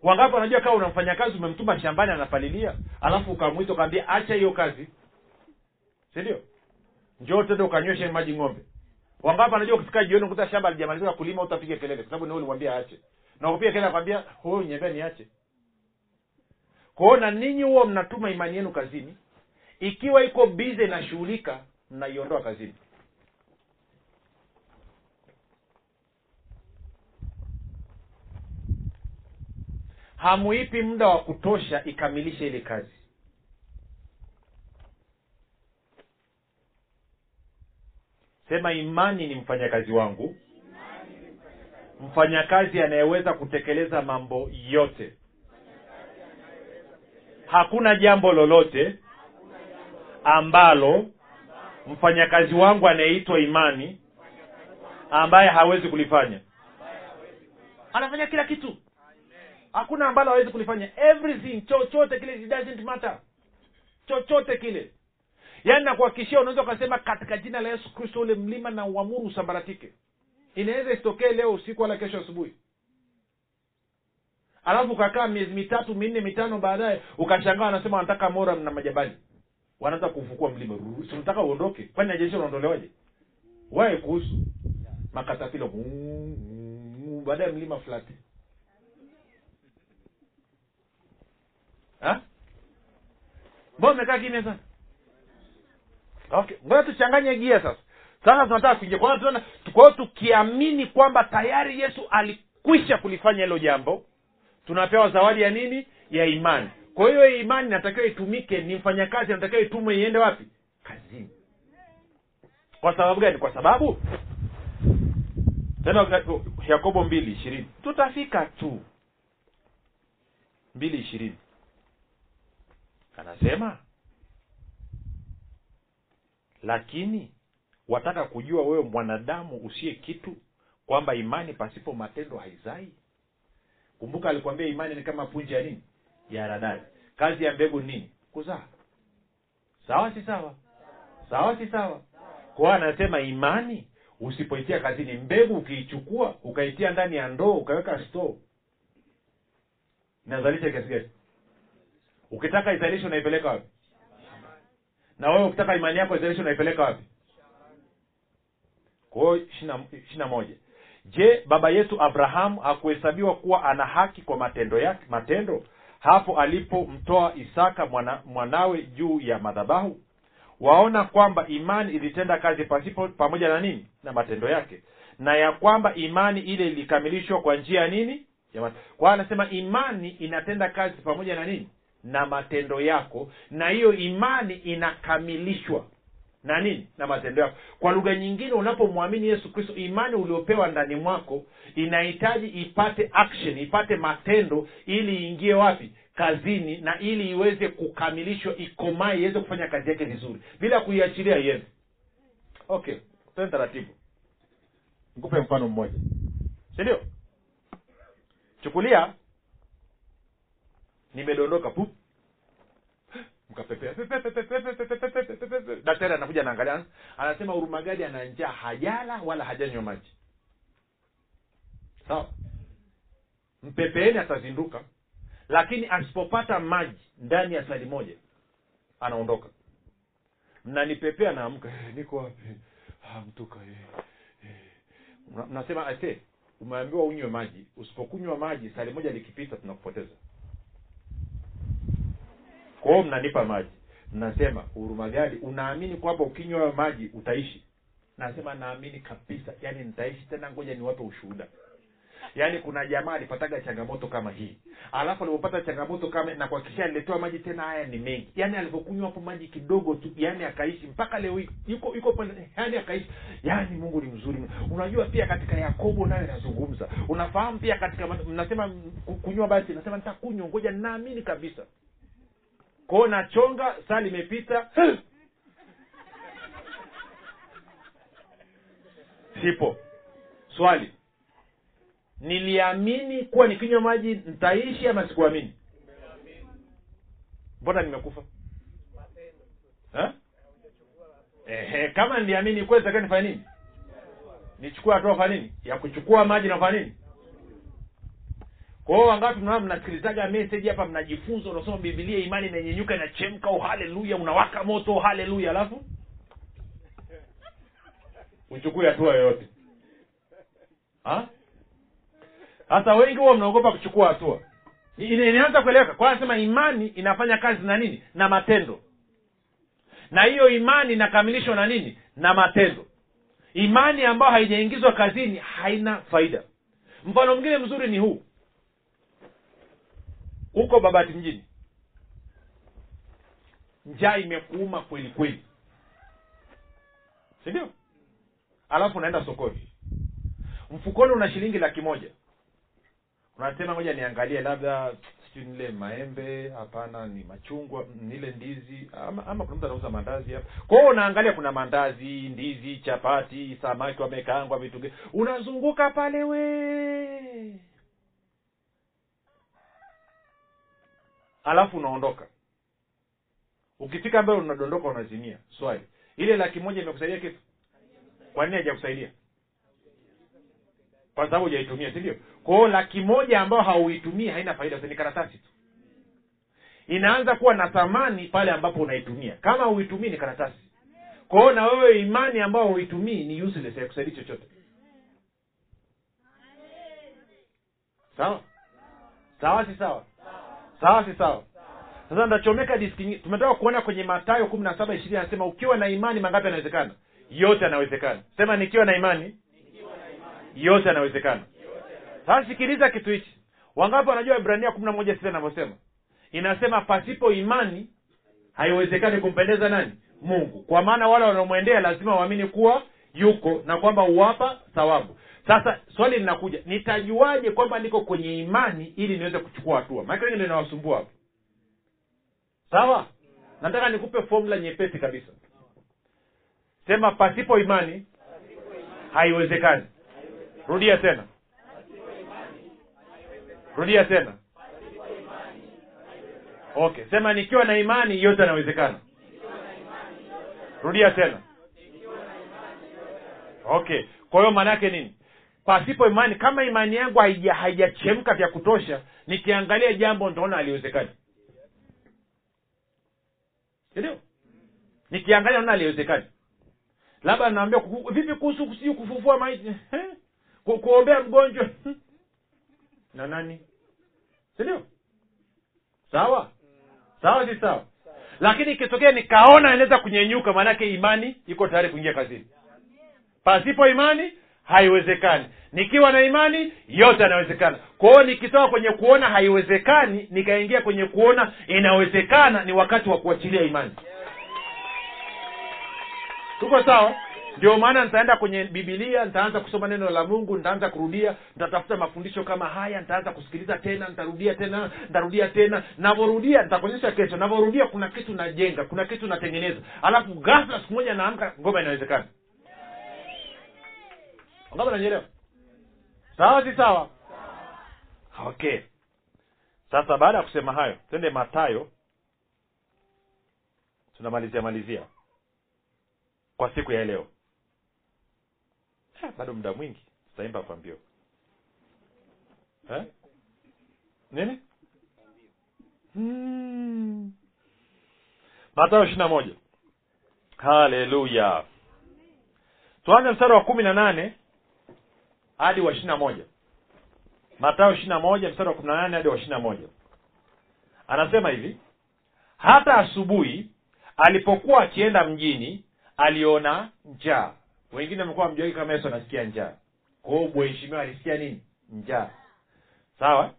wangapi wanajua kama una mfanyakazi umemtuma shambani anapalilia alafu ukamwita ukaambia acha hiyo kazi. Sindio njoo tende ukanyweshe maji ng'ombe. Wangapi anajua ukifika jioni kuta shamba alijamalizika kulima utapiga kelele kwa sababu ni ulimwambia aache. Na upiga kelele akwambia huyu nyembea niache. Kwao na ninyi huwa mnatuma imani yenu kazini ikiwa iko bize inashughulika mnaiondoa kazini. Hamuipi muda wa kutosha ikamilishe ile kazi sema imani ni mfanyakazi wangu. Mfanyakazi anayeweza kutekeleza mambo yote. Hakuna jambo lolote ambalo mfanyakazi wangu anayeitwa imani ambaye hawezi kulifanya. Anafanya kila kitu. Hakuna ambalo hawezi kulifanya. Everything chochote kile it doesn't matter. Chochote kile yaani nakuhakikishia unaweza ukasema katika jina la yesu kristo ule mlima na uamuru usambaratike. Inaweza isitokee leo usiku wala kesho asubuhi. Alafu ukakaa miezi mitatu minne mitano baadaye ukashangaa wanasema wanataka mora na majabali. Wanaanza kufukua mlima. Sinataka uondoke? Kwani najeshi unaondolewaje? Wae kuhusu. Makatapila baadaye mlima flati mbao mbona umekaa kimya sana okay tuchanganye gia sasa. Sasa tunataka kuingia kwa hiyo kwa tukiamini kwamba tayari yesu alikwisha kulifanya hilo jambo tunapewa zawadi ya nini? Ya imani. Kwa hiyo imani inatakiwa itumike. Ni mfanyakazi anatakiwa itumwe iende wapi? Kazini. Kwa sababu gani? Kwa sababu tena yakobo mbili ishirini. Tutafika tu. Mbili ishirini. Anasema lakini wataka kujua wewe mwanadamu usiye kitu kwamba imani pasipo matendo haizai? Kumbuka alikwambia imani ni kama punje ya nini? Ya radari kazi ya mbegu nini? Kuzaa. Sawa si sawa? Sawa si sawa? Kwao anasema imani usipoitia kazini mbegu ukiichukua ukaitia ndani ya ndoo ukaweka store. Inazalisha kiasi gani? Ukitaka izalishe unaipeleka wapi na wewe ukitaka imani yako izalishe unaipeleka wapi? Kwa hiyo ishiri na moja. Je baba yetu abrahamu hakuhesabiwa kuwa ana haki kwa matendo yake matendo? Hapo alipomtoa isaka mwana, mwanawe juu ya madhabahu? Waona kwamba imani ilitenda kazi pasipo pamoja na nini? Na matendo yake. Na ya kwamba imani ile ilikamilishwa kwa njia ya nini? Kwa anasema imani inatenda kazi pamoja na nini na matendo yako na hiyo imani inakamilishwa. Na nini? Na matendo yako. Kwa lugha nyingine unapomwamini yesu kristo imani uliopewa ndani mwako inahitaji ipate action ipate matendo ili iingie wapi? Kazini na ili iweze kukamilishwa ikomae iweze kufanya kazi yake vizuri bila kuiachilia iende okay tene taratibu. Nikupe mfano mmoja. Sindio chukulia nimedondoka pup mkapepea daktari anakuja anaangalia anasema urumagadi njaa hajala wala hajanywa maji sawa mpepeeni atazinduka lakini asipopata maji ndani ya sali moja anaondoka mnanipepea naamka eh, niko wapi ah, mtuka eh, eh. Mnasema ase umeambiwa unywe maji usipokunywa maji sali moja likipita tunakupoteza kwa hiyo mnanipa maji. Mnasema hurumagadi unaamini kwamba ukinywa hayo maji utaishi? Nasema naamini kabisa. Yaani nitaishi tena ngoja niwape ushuhuda. Yaani kuna jamaa alipataga changamoto kama hii. Alafu alipopata changamoto kama na kuhakikisha aliletewa maji tena haya ni mengi. Yaani alivyokunywa hapo maji kidogo tu yaani akaishi mpaka leo yuko yuko yaani akaishi. Yaani mungu ni mzuri. Unajua pia katika yakobo nayo inazungumza. Unafahamu pia katika mnasema kunywa basi nasema nitakunywa ngoja naamini kabisa kwao nachonga saa limepita. Sipo. Swali. Niliamini kuwa nikinywa maji nitaishi ama sikuamini? Mbona nimekufa? Ehe, kama niliamini kweli takiwa nifanye nini? Nichukue hatua fanya nini? Ya kuchukua maji na nini kwa wangapi mnaona mnasikilizaga message hapa mnajifunza unasoma bibilia imani inanyenyuka inachemka oh haleluya unawaka moto oh haleluya alafu? Uchukue hatua yoyote. Sasa wengi huwa mnaogopa kuchukua hatua. Inaanza kueleweka. Kwa anasema imani inafanya kazi na nini? Na matendo. Na hiyo imani inakamilishwa na nini? Na matendo. Imani ambayo haijaingizwa kazini haina faida. Mfano mwingine mzuri ni huu huko babati mjini. Njaa imekuuma kweli kweli. Sindio alafu unaenda sokoni. Mfukoni una shilingi laki moja. Unasema ngoja niangalie labda sijui nile maembe hapana ni machungwa nile ndizi ama, ama kuna mtu anauza mandazi hapa. Kwa unaangalia kuna mandazi ndizi chapati samaki wamekaangwa vitu unazunguka pale we alafu unaondoka. Ukifika mbele unadondoka unazimia. Swali. Ile laki moja imekusaidia kitu? Kwa nini haijakusaidia? Kwa sababu hujaitumia si ndio? Laki moja ambayo hauitumii haina faida ni karatasi tu. Inaanza kuwa na thamani pale ambapo unaitumia. Kama huitumii ni karatasi. Kwa hiyo na wewe imani ambayo huitumii ni useless haikusaidia chochote. Sawa? Sawa si sawa sawa si sawa. Sasa ndachomeka diski tumetoka kuona kwenye matayo kumi na saba ishirini anasema ukiwa na imani mangapi yanawezekana? Yote yanawezekana. Sema nikiwa na imani yote yanawezekana. Sasa sikiliza kitu hichi. Wangapi wanajua ibrania kumi na moja sita inavyosema? Inasema pasipo imani haiwezekani kumpendeza nani? Mungu. Kwa maana wale wanaomwendea lazima waamini kuwa yuko na kwamba huwapa thawabu sasa swali linakuja nitajuaje kwamba niko kwenye imani ili niweze kuchukua hatua? Maake ndio inawasumbua hapo? Sawa? Nataka nikupe fomula nyepesi kabisa. Sema pasipo imani haiwezekani. Rudia tena. Rudia tena. Okay sema nikiwa na imani yote yanawezekana. Rudia tena. Okay kwa hiyo maana yake nini pasipo imani kama imani yangu haijachemka vya kutosha nikiangalia jambo nitaona aliwezekani sindio nikiangalia naona aliwezekani labda naambia vipi kuhusu sijui kufufua maiti? Kuombea mgonjwa? Na nani? Sindio sawa? Sawa si sawa? Lakini ikitokea nikaona inaweza kunyenyuka maanake imani iko tayari kuingia kazini. Pasipo imani haiwezekani. Nikiwa na imani yote yanawezekana. Kwa hiyo nikitoka kwenye kuona haiwezekani nikaingia kwenye kuona inawezekana ni wakati wa kuachilia imani. Tuko sawa? Ndio maana nitaenda kwenye bibilia nitaanza kusoma neno la mungu nitaanza kurudia nitatafuta mafundisho kama haya nitaanza kusikiliza tena nitarudia tena nitarudia tena. Navyorudia nitakuonyesha kesho. Navyorudia kuna kitu najenga kuna kitu natengeneza. Alafu ghafla siku moja naamka ngoma inawezekana ngoma nanyelewa sawa si sawa? Okay. Sasa baada ya kusema hayo twende matayo tunamalizia malizia. Kwa siku ya leo. Eh, bado muda mwingi. Tutaimba kwa mbio. Eh? nini? Hmm. matayo ishiri na moja. Haleluya. Tuanze mstari wa kumi na nane hadi wa ishiri na moja. Matayo ishirini na moja mstari wa kumi na nane hadi wa ishirini na moja. Anasema hivi hata asubuhi alipokuwa akienda mjini aliona njaa. Wengine wamekuwa mjuaki kama yesu anasikia njaa. Kwao mheshimiwa alisikia nini? Njaa. Sawa?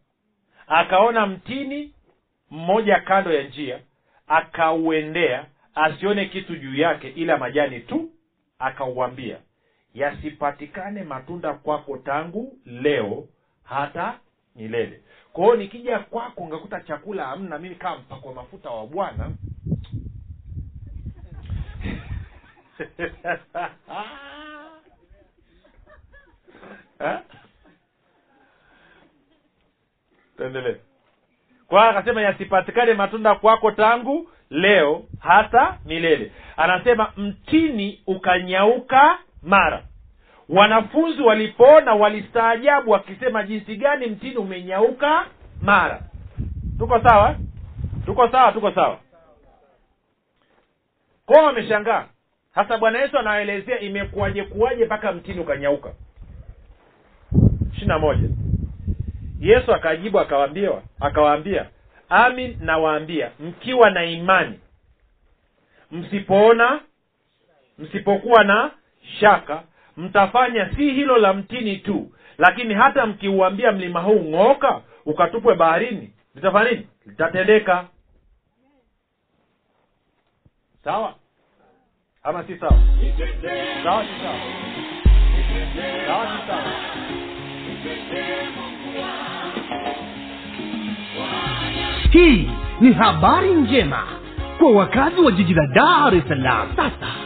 Akaona mtini mmoja kando ya njia akauendea asione kitu juu yake ila majani tu akauambia yasipatikane matunda kwako tangu leo hata milele. Kwa nikija kwako ngakuta chakula hamna mimi kama mpakwa mafuta wa bwana. Eh? tuendelee. Kwa akasema yasipatikane matunda kwako tangu leo hata milele. Anasema mtini ukanyauka mara. Wanafunzi walipoona walistaajabu wakisema jinsi gani mtini umenyauka mara. Tuko sawa? Tuko sawa tuko sawa. Kwao wameshangaa. Sasa bwana yesu anaelezea imekuwaje kuwaje mpaka mtini ukanyauka. Ishiri na moja. Yesu akajibu akawaambia akawaambia amin nawaambia mkiwa na imani msipoona msipokuwa na shaka mtafanya si hilo la mtini tu lakini hata mkiuambia mlima huu ng'oka ukatupwe baharini litafanya nini? Litatendeka. Sawa? Ama si sawa? Sawa si sawa? Sawa si sawa? Hii ni habari njema kwa wakazi wa jiji la dar es salaam. Sasa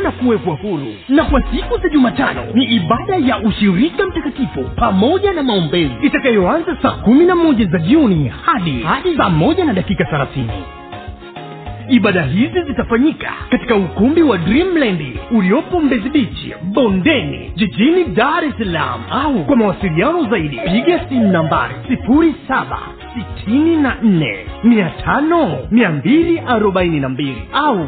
na kuwekwa huru. Na kwa siku za jumatano ni ibada ya ushirika mtakatifu pamoja na maombezi. Itakayoanza saa kumi na moja za jioni hadi hadi saa moja na dakika thelathini. Ibada hizi zitafanyika katika ukumbi wa dreamland uliopo mbezi bichi bondeni jijini dar es salaam. Au kwa mawasiliano zaidi piga simu nambari sifuri saba sitini na nne mia tano mia mbili arobaini na mbili au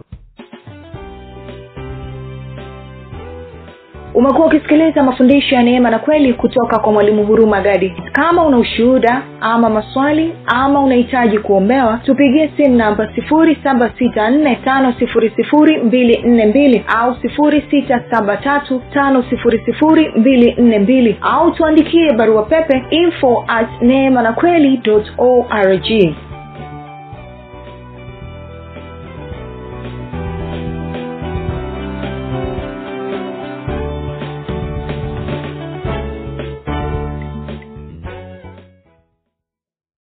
umekuwa ukisikiliza mafundisho ya neema na kweli kutoka kwa mwalimu huruma gadi. Kama una ushuhuda ama maswali ama unahitaji kuombewa tupigie simu namba 7645242 au 6735242 au tuandikie barua pepe info at neema na kweli org